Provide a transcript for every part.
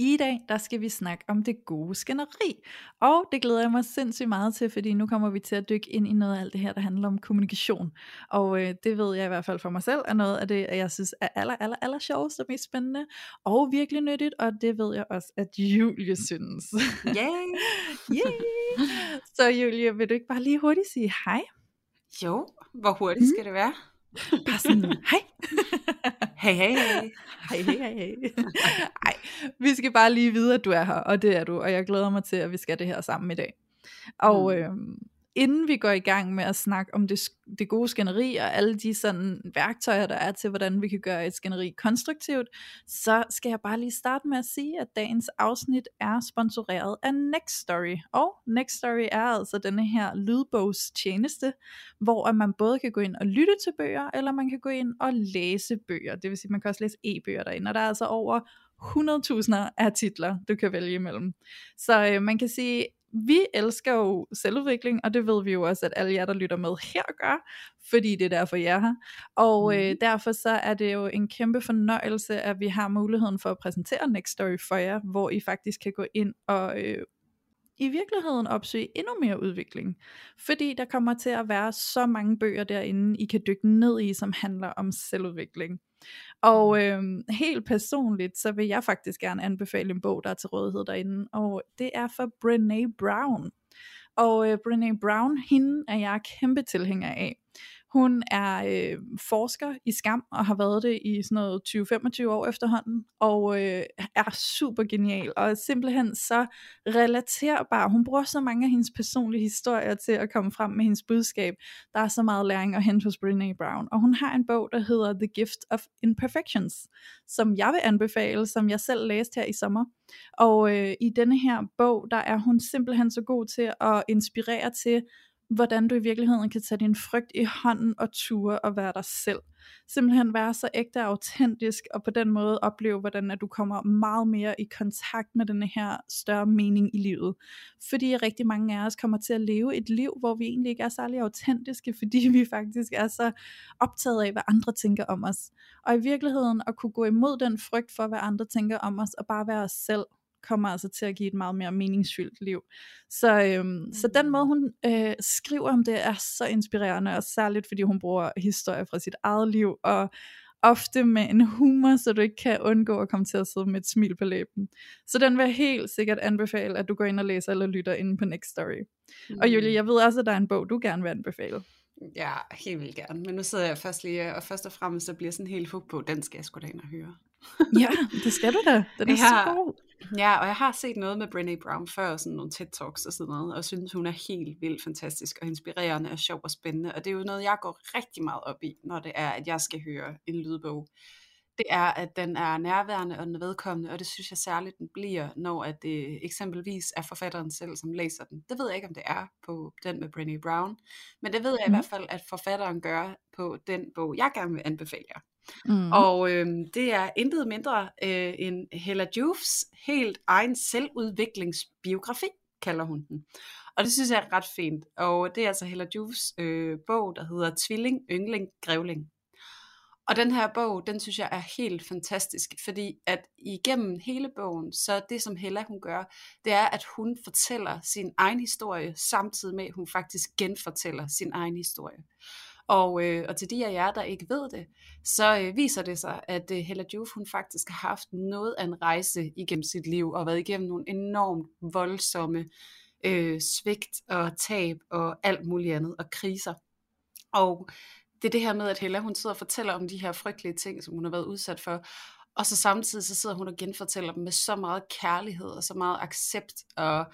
I dag, der skal vi snakke om det gode skænderi. Og det glæder jeg mig sindssygt meget til, fordi nu kommer vi til at dykke ind i noget af alt det her, der handler om kommunikation. Og øh, det ved jeg i hvert fald for mig selv, er noget af det, jeg synes er aller, aller, aller sjovest og mest spændende. Og virkelig nyttigt, og det ved jeg også, at Julie synes. Yay! Yay! Så Julie, vil du ikke bare lige hurtigt sige hej? Jo, hvor hurtigt skal det være? Bare sådan, hej. Hey, hey, hey. Hej, hej, hej, hej. Ej, vi skal bare lige vide, at du er her, og det er du, og jeg glæder mig til, at vi skal det her sammen i dag. Og Mm. øhm, inden vi går i gang med at snakke om det, det gode skænderi, og alle de sådan værktøjer, der er til, hvordan vi kan gøre et skænderi konstruktivt, så skal jeg bare lige starte med at sige, at dagens afsnit er sponsoreret af Next Story. Og Next Story er altså denne her lydbogstjeneste, hvor at man både kan gå ind og lytte til bøger, eller man kan gå ind og læse bøger. Det vil sige, at man kan også læse e-bøger derinde, og der er altså over 100.000 af titler, du kan vælge imellem. Så øh, man kan sige, vi elsker jo selvudvikling, og det ved vi jo også, at alle jer, der lytter med her gør, fordi det er derfor, jeg er her. Og øh, Mhm. derfor så er det jo en kæmpe fornøjelse, at vi har muligheden for at præsentere Next Story for jer, hvor I faktisk kan gå ind og øh, i virkeligheden opsøge endnu mere udvikling. Fordi der kommer til at være så mange bøger derinde, I kan dykke ned i, som handler om selvudvikling. Og øh, helt personligt, så vil jeg faktisk gerne anbefale en bog, der er til rådighed derinde, og det er for Brené Brown. Og øh, Brené Brown, hende er jeg kæmpe tilhænger af. Hun er øh, forsker i skam, og har været det i sådan noget 20-25 år efterhånden, og øh, er super genial, og er simpelthen så relaterbar. Hun bruger så mange af hendes personlige historier til at komme frem med hendes budskab. Der er så meget læring at hente hos Brené Brown, og hun har en bog, der hedder The Gift of Imperfections, som jeg vil anbefale, som jeg selv læste her i sommer. Og øh, i denne her bog, der er hun simpelthen så god til at inspirere til, hvordan du i virkeligheden kan tage din frygt i hånden og ture og være dig selv. Simpelthen være så ægte og autentisk, og på den måde opleve, hvordan at du kommer meget mere i kontakt med den her større mening i livet. Fordi rigtig mange af os kommer til at leve et liv, hvor vi egentlig ikke er særlig autentiske, fordi vi faktisk er så optaget af, hvad andre tænker om os. Og i virkeligheden at kunne gå imod den frygt for, hvad andre tænker om os, og bare være os selv, kommer altså til at give et meget mere meningsfyldt liv. Så, øhm, så den måde hun øh, skriver om det er så inspirerende, og særligt fordi hun bruger historier fra sit eget liv, og ofte med en humor, så du ikke kan undgå at komme til at sidde med et smil på læben. Så den vil jeg helt sikkert anbefale, at du går ind og læser eller lytter inde på Next Story. Og Julie, jeg ved også, at der er en bog, du gerne vil anbefale. Ja, helt vildt gerne. Men nu sidder jeg først lige, og først og fremmest, så bliver sådan helt hooked på, den skal jeg sgu da ind og høre. Ja, det skal du da. Den er Ja. så god. Ja, og jeg har set noget med Brené Brown før, sådan nogle TED-talks og sådan noget, og synes, hun er helt vildt fantastisk og inspirerende og sjov og spændende. Og det er jo noget, jeg går rigtig meget op i, når det er, at jeg skal høre en lydbog. Det er, at den er nærværende og den er vedkommende, og det synes jeg særligt, den bliver, når at det eksempelvis er forfatteren selv, som læser den. Det ved jeg ikke, om det er på den med Brené Brown, men det ved jeg i Mhm. hvert fald, at forfatteren gør på den bog, jeg gerne vil anbefale jer. Mm. Og øh, det er intet mindre øh, end Hella Jufs helt egen selvudviklingsbiografi, kalder hun den. Og det synes jeg er ret fint. Og det er altså Hella Jufs øh, bog, der hedder Tvilling, Yngling, Grævling. Og den her bog, den synes jeg er helt fantastisk, fordi at igennem hele bogen, så det som Hella hun gør, det er, at hun fortæller sin egen historie, samtidig med, at hun faktisk genfortæller sin egen historie. Og, øh, og til de af jer, der ikke ved det, så øh, viser det sig, at øh, Hella Juf, hun faktisk har haft noget af en rejse igennem sit liv, og været igennem nogle enormt voldsomme øh, svigt og tab og alt muligt andet, og kriser. Og det er det her med, at Hella, hun sidder og fortæller om de her frygtelige ting, som hun har været udsat for, og så samtidig så sidder hun og genfortæller dem med så meget kærlighed og så meget accept, og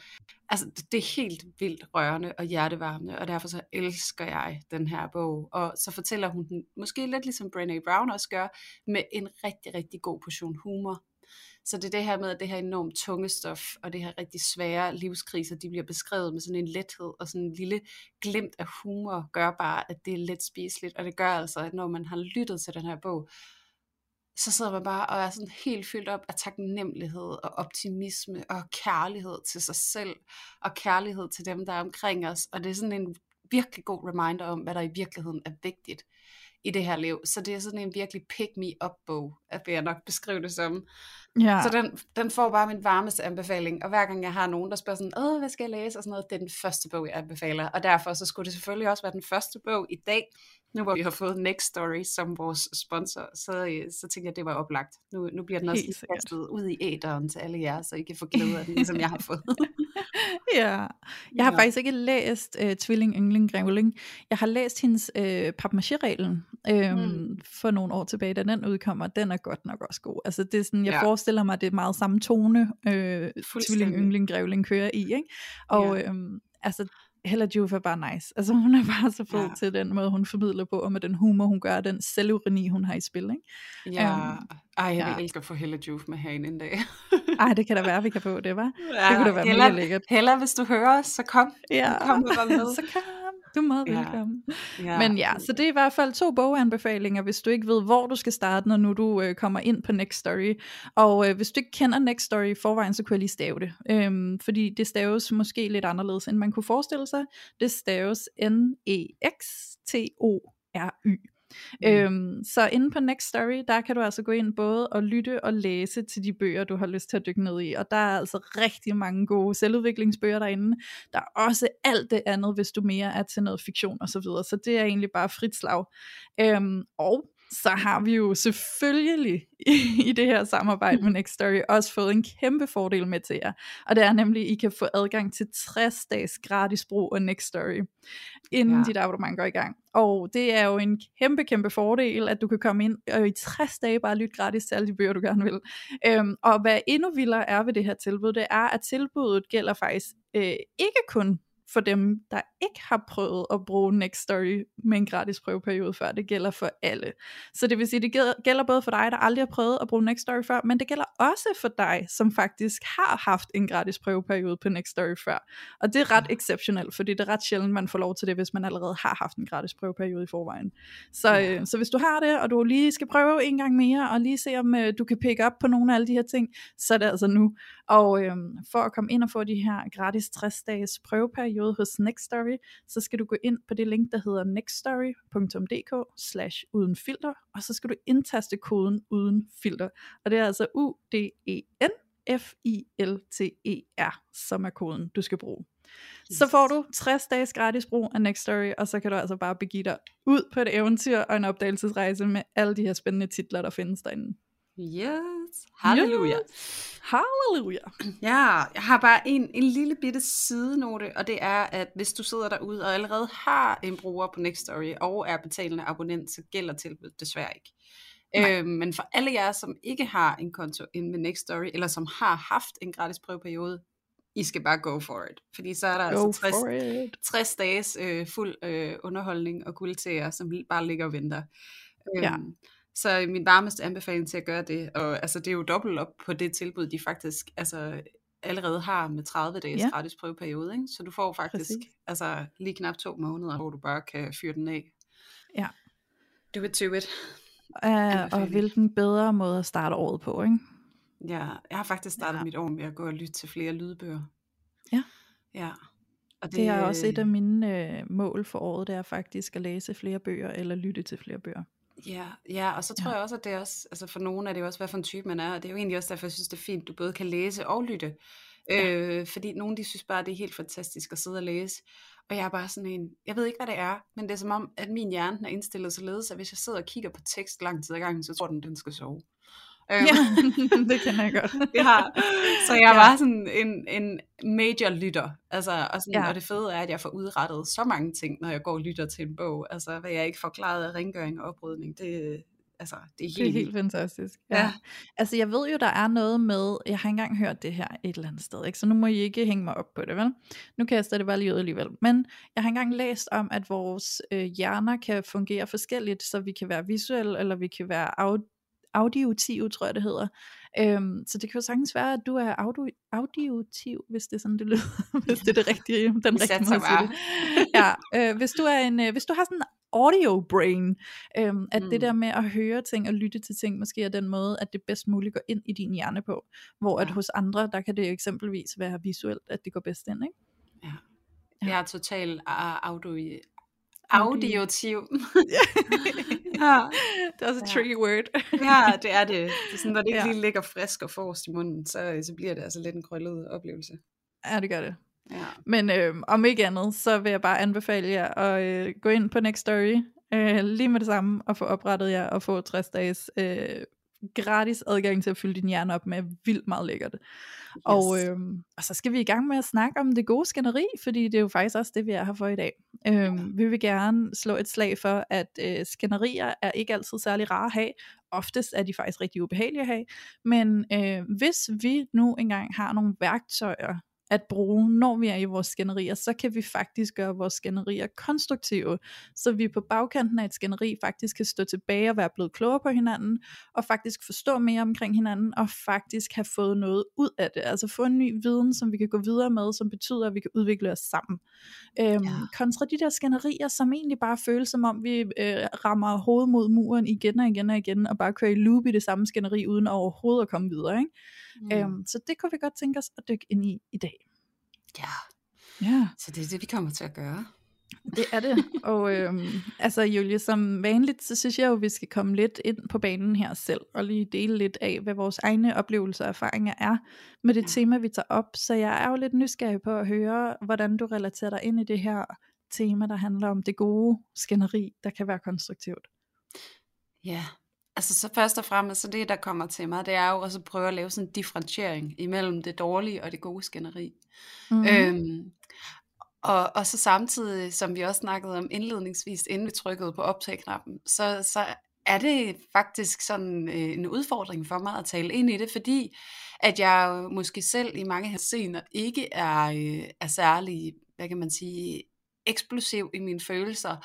altså det- det er helt vildt rørende og hjertevarmende, og derfor så elsker jeg den her bog, og så fortæller hun den, måske lidt ligesom Brené Brown også gør, med en rigtig, rigtig god portion humor. Så det er det her med, at det her enormt tunge stof, og det her rigtig svære livskriser, de bliver beskrevet med sådan en lethed, og sådan en lille glimt af humor, gør bare, at det er let spiseligt, og det gør altså, at når man har lyttet til den her bog, så sidder man bare og er sådan helt fyldt op af taknemmelighed og optimisme og kærlighed til sig selv og kærlighed til dem, der er omkring os. Og det er sådan en virkelig god reminder om, hvad der i virkeligheden er vigtigt i det her liv. Så det er sådan en virkelig pick me up bog, at jeg nok beskrive det som. Ja. Så den, den får bare min varmeste anbefaling, og hver gang jeg har nogen, der spørger sådan, Åh, hvad skal jeg læse, og sådan noget, det er den første bog, jeg anbefaler, og derfor så skulle det selvfølgelig også være den første bog i dag, nu hvor vi har fået Next Story som vores sponsor, så, øh, så tænker jeg, det var oplagt. Nu, nu bliver den også kastet ud i æderen til alle jer, så I kan få glæde af den, som jeg har fået. ja, jeg har ja. faktisk ikke læst uh, Tvilling Yngling Grævling. Jeg har læst hendes uh, papmaché-reglen øhm, mm. for nogle år tilbage, da den udkommer. Den er godt nok også god. Altså det er sådan, jeg ja. forestiller mig, det er meget samme tone, øh, Tvilling Yngling Grævling kører i, ikke? Og ja. øhm, altså Hella Juf er bare nice. Altså hun er bare så fed ja. til den måde, hun formidler på, og med den humor, hun gør, den selvironi, hun har i spil. Ikke? Ja, um, ej, jeg ja. elsker at få Hella Juf med herinde en dag. ej, det kan da være, vi kan få det, var. Ja, det kunne da være Hella, mega lækkert. Hella, hvis du hører så kom. Ja, kom med. så kom. Du er meget velkommen. Ja. Men ja, så det er i hvert fald to boganbefalinger, hvis du ikke ved, hvor du skal starte, når nu du øh, kommer ind på Next Story. Og øh, hvis du ikke kender Next Story i forvejen, så kunne jeg lige stave det. Øhm, fordi det staves måske lidt anderledes, end man kunne forestille sig. Det staves N-E-X-T-O-R-Y. Mm. Øhm, så inde på Next Story, der kan du altså gå ind både og lytte og læse til de bøger, du har lyst til at dykke ned i. Og der er altså rigtig mange gode selvudviklingsbøger derinde. Der er også alt det andet, hvis du mere er til noget fiktion og så videre. Så det er egentlig bare frit slag. Øhm, og så har vi jo selvfølgelig i, i det her samarbejde med Next Story også fået en kæmpe fordel med til jer. Og det er nemlig, at I kan få adgang til 60 dages gratis brug af Next Story, inden ja. dit abonnement går i gang. Og det er jo en kæmpe, kæmpe fordel, at du kan komme ind og i 60 dage bare lytte gratis til alle de bøger, du gerne vil. Øhm, og hvad endnu vildere er ved det her tilbud, det er, at tilbuddet gælder faktisk øh, ikke kun for dem, der ikke har prøvet at bruge Next Story med en gratis prøveperiode før. Det gælder for alle. Så det vil sige, det gælder både for dig, der aldrig har prøvet at bruge Next Story før, men det gælder også for dig, som faktisk har haft en gratis prøveperiode på Next Story før. Og det er ret exceptionelt, fordi det er ret sjældent, man får lov til det, hvis man allerede har haft en gratis prøveperiode i forvejen. Så, ja. øh, så hvis du har det, og du lige skal prøve en gang mere, og lige se, om øh, du kan pick op på nogle af alle de her ting, så er det altså nu. Og øh, for at komme ind og få de her gratis 60 dages prøveperiode hos Nextory, så skal du gå ind på det link, der hedder nextstory.dk slash uden filter, og så skal du indtaste koden uden filter. Og det er altså U-D-E-N F-I-L-T-E-R, som er koden, du skal bruge. Yes. Så får du 60 dages gratis brug af Nextory, og så kan du altså bare begive dig ud på et eventyr og en opdagelsesrejse med alle de her spændende titler, der findes derinde. Yes. Halleluja. Yes. Halleluja. Ja, jeg har bare en, en lille bitte sidenote, og det er, at hvis du sidder derude og allerede har en bruger på Nextory og er betalende abonnent, så gælder tilbuddet desværre ikke. Øhm, men for alle jer, som ikke har en konto ind med Nextory, eller som har haft en gratis prøveperiode, I skal bare go for it. Fordi så er der go altså 60, 60 dages øh, fuld øh, underholdning og guld til jer, som bare ligger og venter. Øhm, ja. Så min varmeste anbefaling til at gøre det, og altså det er jo dobbelt op på det tilbud, de faktisk altså, allerede har med 30 dages ja. gratis prøveperiode. Ikke? Så du får faktisk altså, lige knap to måneder, hvor du bare kan fyre den af. Ja. Do it to it. Uh, og hvilken bedre måde at starte året på, ikke? Ja, jeg har faktisk startet ja. mit år med at gå og lytte til flere lydbøger. Ja. Ja. Og det, det er også et af mine øh, mål for året, det er faktisk at læse flere bøger, eller lytte til flere bøger. Ja, ja, og så tror ja. jeg også, at det er også, altså for nogen er det jo også, hvad for en type man er, og det er jo egentlig også derfor, jeg synes, det er fint, at du både kan læse og lytte. Ja. Øh, fordi nogen, de synes bare, det er helt fantastisk at sidde og læse. Og jeg er bare sådan en, jeg ved ikke, hvad det er, men det er som om, at min hjerne er indstillet således, at hvis jeg sidder og kigger på tekst lang tid ad gangen, så tror den, den skal sove. Øhm. Ja, det kan jeg godt. ja, så jeg ja. var sådan en, en major lytter, altså, og, sådan, ja. og det fede er, at jeg får udrettet så mange ting, når jeg går og lytter til en bog, altså hvad jeg ikke får klaret af rengøring og oprydning, det, altså, det er helt, det er helt fantastisk. Ja. ja. Altså jeg ved jo, der er noget med, jeg har engang hørt det her et eller andet sted, ikke? så nu må I ikke hænge mig op på det, vel? Nu kaster det bare lige ud alligevel. Men jeg har engang læst om, at vores øh, hjerner kan fungere forskelligt, så vi kan være visuelle, eller vi kan være aud- audiotive, tror jeg det hedder. Øhm, så det kan jo sagtens være, at du er audio, audiotiv, hvis det er sådan, det lyder, hvis det er det rigtige, den rigtige måde at det. Ja, øh, hvis, du er en, øh, hvis du har sådan en audio brain, øhm, at mm. det der med at høre ting og lytte til ting, måske er den måde, at det bedst muligt går ind i din hjerne på, hvor ja. at hos andre, der kan det eksempelvis være visuelt, at det går bedst ind, ikke? Ja. Jeg er total audio, audiotiv. ja. Det er også et tricky word. ja, det er det. det er sådan, når det ikke ja. lige ligger frisk og forrest i munden, så, så bliver det altså lidt en krøllet oplevelse. Ja, det gør det. Ja. Men øh, om ikke andet, så vil jeg bare anbefale jer at øh, gå ind på Next Story øh, lige med det samme og få oprettet jer og få 60 dages øh, gratis adgang til at fylde din hjerne op med vildt meget lækkert. Yes. Og, øh, og så skal vi i gang med at snakke om det gode skænderi, fordi det er jo faktisk også det, vi er her for i dag. Øh, ja. Vi vil gerne slå et slag for, at øh, skænderier er ikke altid særlig rare at have. Oftest er de faktisk rigtig ubehagelige at have. Men øh, hvis vi nu engang har nogle værktøjer, at bruge, når vi er i vores skænderier, så kan vi faktisk gøre vores skænderier konstruktive, så vi på bagkanten af et skænderi faktisk kan stå tilbage og være blevet klogere på hinanden, og faktisk forstå mere omkring hinanden, og faktisk have fået noget ud af det, altså få en ny viden, som vi kan gå videre med, som betyder, at vi kan udvikle os sammen. Øhm, ja. Kontra de der skænderier, som egentlig bare føles som om, vi øh, rammer hovedet mod muren igen og igen og igen, og bare kører i loop i det samme skænderi, uden overhovedet at komme videre. Ikke? Mm. Øhm, så det kunne vi godt tænke os at dykke ind i i dag. Ja. ja. Så det er det, vi kommer til at gøre. Det er det. Og øhm, altså Julie, som vanligt, så synes jeg jo, at vi skal komme lidt ind på banen her selv, og lige dele lidt af, hvad vores egne oplevelser og erfaringer er med det ja. tema, vi tager op. Så jeg er jo lidt nysgerrig på at høre, hvordan du relaterer dig ind i det her tema, der handler om det gode skænderi, der kan være konstruktivt. Ja, Altså så først og fremmest, så det der kommer til mig, det er jo også at prøve at lave sådan en differentiering imellem det dårlige og det gode skænderi. Mm. Øhm, og, og så samtidig, som vi også snakkede om indledningsvis, inden vi trykkede på optag-knappen, så, så er det faktisk sådan øh, en udfordring for mig at tale ind i det, fordi at jeg måske selv i mange henseender ikke er, øh, er særlig, hvad kan man sige, eksplosiv i mine følelser,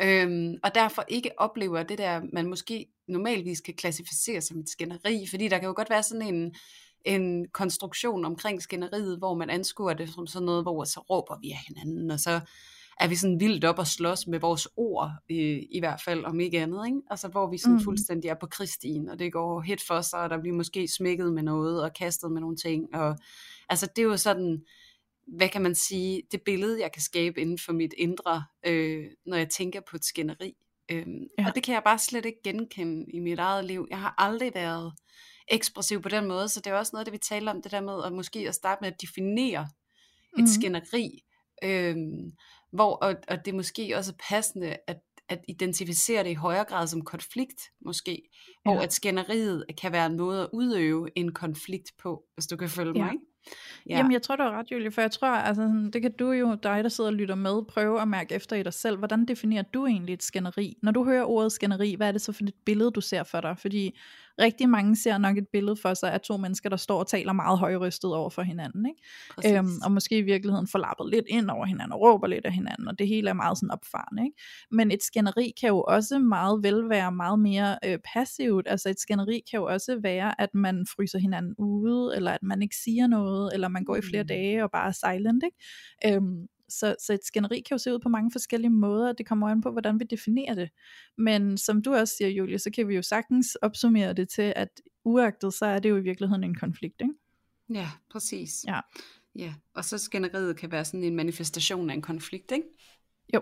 Øhm, og derfor ikke oplever det der, man måske normalvis kan klassificere som et skænderi, fordi der kan jo godt være sådan en, en konstruktion omkring skænderiet, hvor man anskuer det som sådan noget, hvor så råber vi af hinanden, og så er vi sådan vildt op og slås med vores ord, i, i hvert fald, om ikke andet, ikke? Altså, hvor vi sådan mm. fuldstændig er på kristien, og det går helt for sig, og der bliver måske smækket med noget, og kastet med nogle ting, og altså, det er jo sådan, hvad kan man sige, det billede, jeg kan skabe inden for mit indre, øh, når jeg tænker på et skænderi. Øhm, ja. Og det kan jeg bare slet ikke genkende i mit eget liv. Jeg har aldrig været ekspressiv på den måde, så det er også noget, det vi taler om, det der med at måske at starte med at definere et mm. skænderi, øhm, hvor, og, og det er måske også passende at, at identificere det i højere grad som konflikt, måske, ja. hvor at skænderiet kan være en måde at udøve en konflikt på, hvis du kan følge ja. mig. Ikke? Ja. Jamen jeg tror du er ret Julie, for jeg tror, altså, det kan du jo, dig der sidder og lytter med, prøve at mærke efter i dig selv, hvordan definerer du egentlig et skænderi? Når du hører ordet skænderi, hvad er det så for et billede, du ser for dig? Fordi rigtig mange ser nok et billede for sig af to mennesker, der står og taler meget højrystet over for hinanden. Ikke? Øhm, og måske i virkeligheden får lappet lidt ind over hinanden og råber lidt af hinanden, og det hele er meget sådan opfarende. Ikke? Men et skænderi kan jo også meget vel være meget mere øh, passivt. Altså et skænderi kan jo også være, at man fryser hinanden ude, eller at man ikke siger noget, eller man går i flere mm. dage og bare er silent. Ikke? Øhm, så, så et skænderi kan jo se ud på mange forskellige måder, det kommer an på, hvordan vi definerer det. Men som du også siger, Julie, så kan vi jo sagtens opsummere det til, at uagtet, så er det jo i virkeligheden en konflikt, ikke? Ja, præcis. Ja. ja. Og så skænderiet kan være sådan en manifestation af en konflikt, ikke? Jo.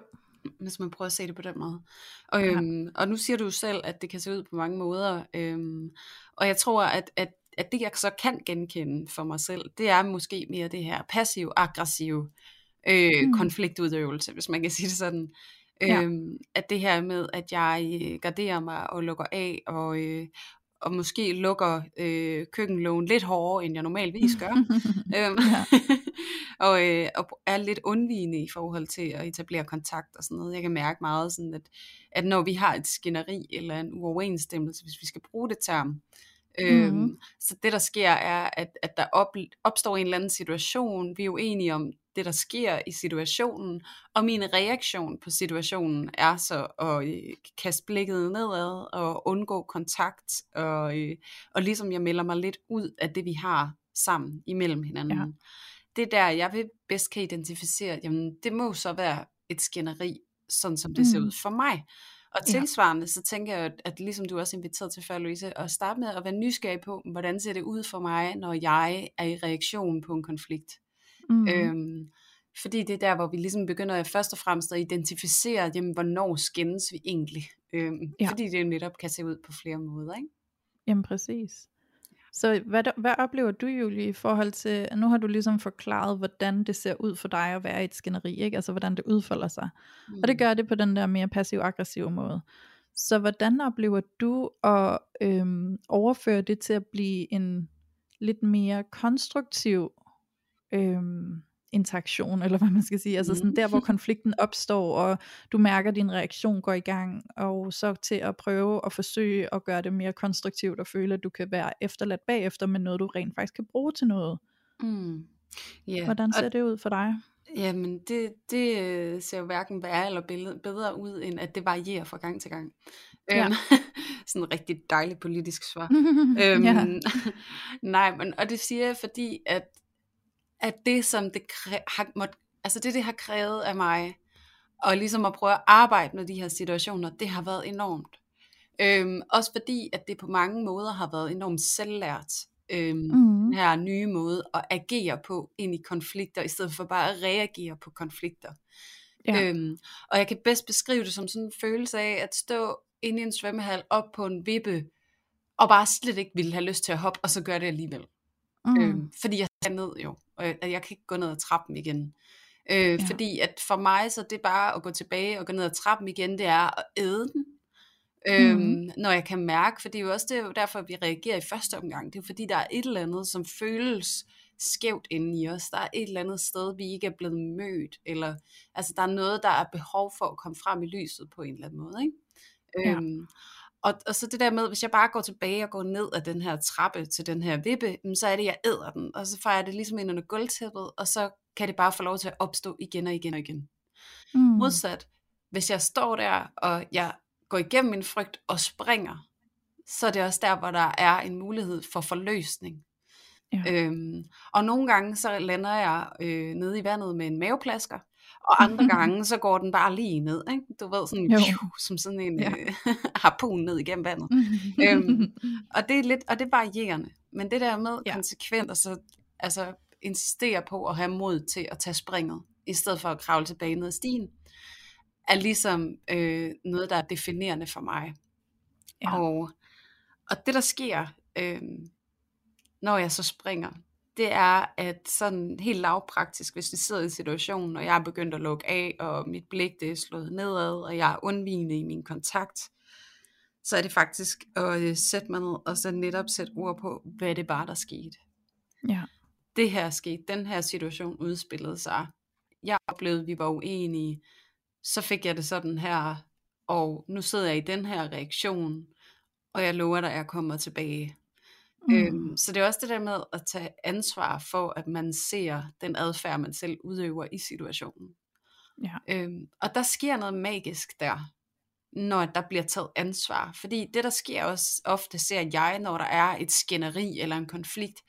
Hvis man prøver at se det på den måde. Og, øhm, ja. og nu siger du selv, at det kan se ud på mange måder. Øhm, og jeg tror, at, at at det jeg så kan genkende for mig selv, det er måske mere det her passiv-aggressiv øh, mm. konfliktudøvelse, hvis man kan sige det sådan. Ja. Øhm, at det her med, at jeg øh, garderer mig og lukker af, og, øh, og måske lukker øh, køkkenlågen lidt hårdere, end jeg normalvis gør. øhm, og, øh, og er lidt undvigende i forhold til at etablere kontakt og sådan noget. Jeg kan mærke meget sådan, at, at når vi har et skænderi eller en uoverensstemmelse, hvis vi skal bruge det term, Øhm, mm. Så det der sker er, at, at der op, opstår en eller anden situation, vi er uenige om det der sker i situationen, og min reaktion på situationen er så at øh, kaste blikket nedad og undgå kontakt, og, øh, og ligesom jeg melder mig lidt ud af det vi har sammen imellem hinanden. Ja. Det er der jeg vil bedst kan identificere, jamen det må så være et skænderi, sådan som det mm. ser ud for mig. Og tilsvarende, ja. så tænker jeg, at, at ligesom du også inviteret til før, Louise, at starte med at være nysgerrig på, hvordan ser det ud for mig, når jeg er i reaktion på en konflikt. Mm. Øhm, fordi det er der, hvor vi ligesom begynder at først og fremmest at identificere, jamen, hvornår skændes vi egentlig. Øhm, ja. Fordi det jo netop kan se ud på flere måder. Ikke? Jamen præcis. Så hvad, hvad oplever du, Julie, i forhold til, nu har du ligesom forklaret, hvordan det ser ud for dig at være i et skænderi, ikke? altså hvordan det udfolder sig. Mm. Og det mm. gør det på den der mere passiv-aggressive måde. Så hvordan oplever du at øhm, overføre det til at blive en lidt mere konstruktiv øhm, interaktion, eller hvad man skal sige, altså sådan der, hvor konflikten opstår, og du mærker, at din reaktion går i gang, og så til at prøve at forsøge at gøre det mere konstruktivt, og føle, at du kan være efterladt bagefter med noget, du rent faktisk kan bruge til noget. Mm. Yeah. Hvordan ser og, det ud for dig? Jamen, det, det øh, ser jo hverken værre eller bedre ud, end at det varierer fra gang til gang. Ja. Øhm, sådan en rigtig dejlig politisk svar. øhm, ja. Nej, men, og det siger jeg, fordi at at det, som det har måtte, altså det, det har krævet af mig, og ligesom at prøve at arbejde med de her situationer, det har været enormt. Øhm, også fordi, at det på mange måder har været enormt selvlært. Øhm, mm. Den her nye måde at agere på ind i konflikter, i stedet for bare at reagere på konflikter. Ja. Øhm, og jeg kan bedst beskrive det som sådan en følelse af at stå inde i en svømmehal op på en vippe, og bare slet ikke ville have lyst til at hoppe, og så gør det alligevel. Mm. Øhm, fordi jeg skal ned jo, og jeg, jeg kan ikke gå ned ad trappen igen. Øh, ja. Fordi at for mig, så det er bare at gå tilbage og gå ned ad trappen igen, det er at æde den. Øhm, mm. Når jeg kan mærke, for det er jo også det, er jo derfor, vi reagerer i første omgang. Det er fordi, der er et eller andet, som føles skævt inde i os. Der er et eller andet sted, vi ikke er blevet mødt. Eller, altså, der er noget, der er behov for at komme frem i lyset på en eller anden måde. Ikke? Ja. Øhm, og, og så det der med, hvis jeg bare går tilbage og går ned ad den her trappe til den her vippe, så er det, jeg æder den, og så får jeg det ligesom ind under gulvtæppet, og så kan det bare få lov til at opstå igen og igen og igen. Mm. Modsat, hvis jeg står der, og jeg går igennem min frygt og springer, så er det også der, hvor der er en mulighed for forløsning. Ja. Øhm, og nogle gange så lander jeg øh, nede i vandet med en maveplasker, og andre gange, så går den bare lige ned, ikke? du ved, sådan, pju, som sådan en ja. øh, harpun ned igennem vandet. øhm, og, det er lidt, og det er varierende, men det der med ja. konsekvent, altså, altså insistere på at have mod til at tage springet, i stedet for at kravle tilbage ned ad stien, er ligesom øh, noget, der er definerende for mig. Ja. Og, og det der sker, øh, når jeg så springer, det er, at sådan helt lavpraktisk, hvis vi sidder i situationen, og jeg er begyndt at lukke af, og mit blik det er slået nedad, og jeg er undvigende i min kontakt, så er det faktisk at øh, sætte mig ned, og så netop sætte ord på, hvad det bare der skete. Ja. Det her skete, den her situation udspillede sig. Jeg oplevede, at vi var uenige. Så fik jeg det sådan her, og nu sidder jeg i den her reaktion, og jeg lover dig, at jeg kommer tilbage. Mm. Øhm, så det er også det der med at tage ansvar for, at man ser den adfærd, man selv udøver i situationen. Ja. Øhm, og der sker noget magisk der, når der bliver taget ansvar. Fordi det, der sker også ofte, ser jeg, når der er et skænderi eller en konflikt,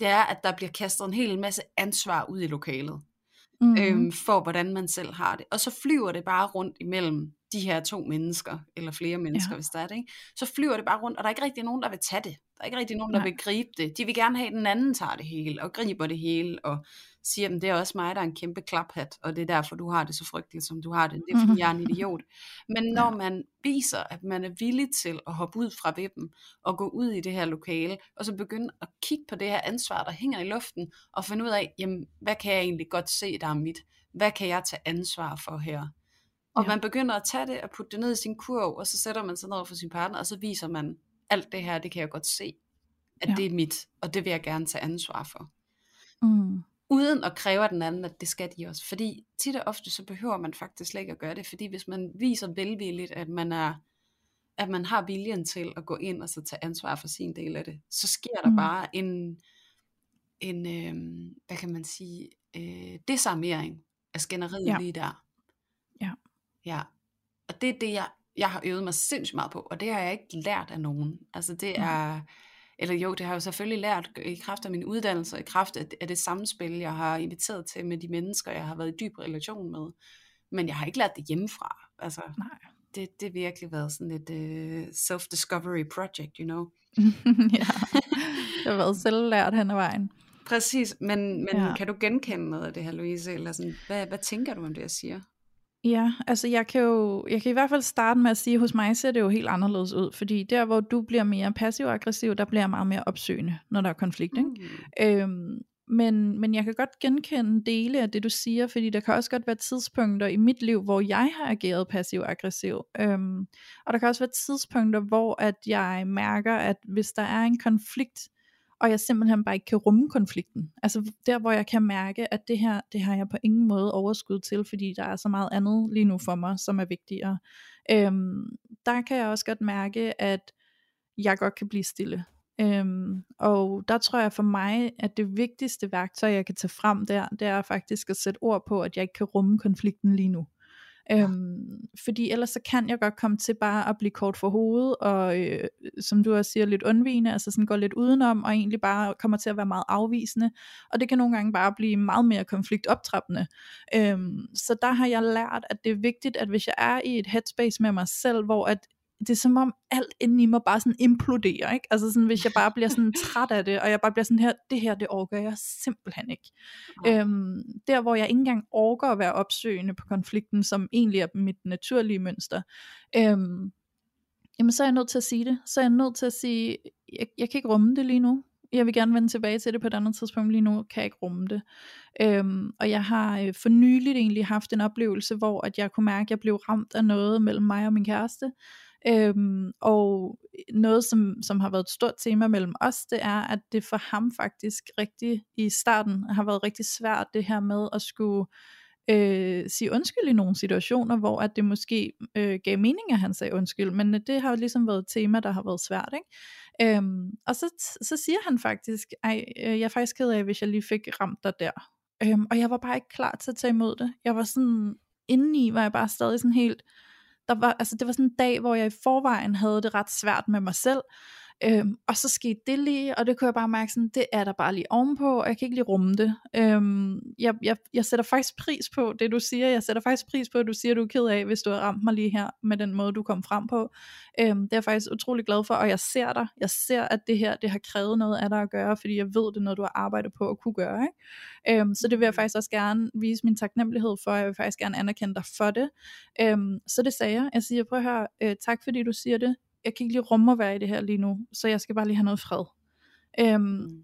det er, at der bliver kastet en hel masse ansvar ud i lokalet. Mm. Øhm, for hvordan man selv har det. Og så flyver det bare rundt imellem de her to mennesker, eller flere mennesker, ja. hvis der er det, ikke? så flyver det bare rundt, og der er ikke rigtig nogen, der vil tage det. Der er ikke rigtig nogen, der Nej. vil gribe det. De vil gerne have, at den anden tager det hele, og griber det hele, og siger, at det er også mig, der er en kæmpe klaphat, og det er derfor, du har det så frygteligt, som du har det. Det er, fordi jeg er en idiot. Men når man viser, at man er villig til at hoppe ud fra vippen, og gå ud i det her lokale, og så begynde at kigge på det her ansvar, der hænger i luften, og finde ud af, jamen, hvad kan jeg egentlig godt se, der er mit? Hvad kan jeg tage ansvar for her? Og ja. man begynder at tage det og putte det ned i sin kurv, og så sætter man sig ned for sin partner, og så viser man, alt det her, det kan jeg godt se, at ja. det er mit, og det vil jeg gerne tage ansvar for. Mm. Uden at kræve af den anden, at det skal de også. Fordi tit og ofte, så behøver man faktisk slet ikke at gøre det, fordi hvis man viser velvilligt, at man er at man har viljen til at gå ind og så tage ansvar for sin del af det, så sker der Mm. bare en, en øh, hvad kan man sige, øh, desarmering af skænderiet Ja. lige der. Ja. Ja. Og det er det, jeg, jeg har øvet mig sindssygt meget på, og det har jeg ikke lært af nogen. Altså det Mm. er, eller jo, det har jeg jo selvfølgelig lært i kraft af min uddannelse, i kraft af, af det samspil, jeg har inviteret til med de mennesker, jeg har været i dyb relation med. Men jeg har ikke lært det hjemmefra. Altså, Nej. det, det har virkelig været sådan et uh, self-discovery project, you know. ja. Jeg har været selvlært hen ad vejen. Præcis, men, men ja. kan du genkende noget af det her, Louise? Eller sådan, hvad, hvad tænker du om det, jeg siger? Ja, altså jeg kan jo, jeg kan i hvert fald starte med at sige, at hos mig ser det jo helt anderledes ud, fordi der hvor du bliver mere passiv-aggressiv, der bliver jeg meget mere opsøgende, når der er konflikt, ikke? Mm. Øhm, men, men jeg kan godt genkende dele af det, du siger, fordi der kan også godt være tidspunkter i mit liv, hvor jeg har ageret passiv-aggressiv. Øhm, og der kan også være tidspunkter, hvor at jeg mærker, at hvis der er en konflikt, og jeg simpelthen bare ikke kan rumme konflikten. Altså der, hvor jeg kan mærke, at det her, det har jeg på ingen måde overskud til, fordi der er så meget andet lige nu for mig, som er vigtigere. Øhm, der kan jeg også godt mærke, at jeg godt kan blive stille. Øhm, og der tror jeg for mig, at det vigtigste værktøj, jeg kan tage frem der, det er faktisk at sætte ord på, at jeg ikke kan rumme konflikten lige nu. Øhm, fordi ellers så kan jeg godt komme til bare at blive kort for hovedet, og øh, som du også siger, lidt undvigende, altså sådan går lidt udenom, og egentlig bare kommer til at være meget afvisende, og det kan nogle gange bare blive meget mere konfliktoptrappende. Øhm, så der har jeg lært, at det er vigtigt, at hvis jeg er i et headspace med mig selv, hvor at det er som om alt inde i mig bare sådan imploderer, ikke? Altså sådan, hvis jeg bare bliver sådan træt af det, og jeg bare bliver sådan her, det her, det orker jeg simpelthen ikke. Nej. Øhm, der hvor jeg ikke engang orker at være opsøgende på konflikten, som egentlig er mit naturlige mønster, øhm, jamen så er jeg nødt til at sige det. Så er jeg nødt til at sige, jeg, jeg kan ikke rumme det lige nu. Jeg vil gerne vende tilbage til det på et andet tidspunkt. Lige nu kan jeg ikke rumme det. Øhm, og jeg har øh, for nyligt egentlig haft en oplevelse, hvor at jeg kunne mærke, at jeg blev ramt af noget mellem mig og min kæreste. Øhm, og noget, som, som har været et stort tema mellem os, det er, at det for ham faktisk rigtig i starten har været rigtig svært, det her med at skulle øh, sige undskyld i nogle situationer, hvor at det måske øh, gav mening, at han sagde undskyld, men øh, det har jo ligesom været et tema, der har været svært, ikke? Øhm, og så, så siger han faktisk, ej, øh, jeg er faktisk ked af, hvis jeg lige fik ramt dig der. Øhm, og jeg var bare ikke klar til at tage imod det. Jeg var sådan, indeni var jeg bare stadig sådan helt, der var, altså det var sådan en dag, hvor jeg i forvejen havde det ret svært med mig selv, øhm, og så skete det lige, og det kunne jeg bare mærke sådan, det er der bare lige ovenpå, og jeg kan ikke lige rumme det. Øhm, jeg, jeg, jeg sætter faktisk pris på det, du siger, jeg sætter faktisk pris på, at du siger, at du er ked af, hvis du har ramt mig lige her, med den måde, du kom frem på. Øhm, det er jeg faktisk utrolig glad for, og jeg ser dig, jeg ser, at det her, det har krævet noget af dig at gøre, fordi jeg ved, det er noget, du har arbejdet på at kunne gøre, ikke? Øhm, så det vil jeg faktisk også gerne vise min taknemmelighed for, jeg vil faktisk gerne anerkende dig for det. Øhm, så det sagde jeg, jeg siger, prøv at høre, øh, tak fordi du siger det, jeg kan ikke lige rumme at være i det her lige nu, så jeg skal bare lige have noget fred. Øhm, Mm.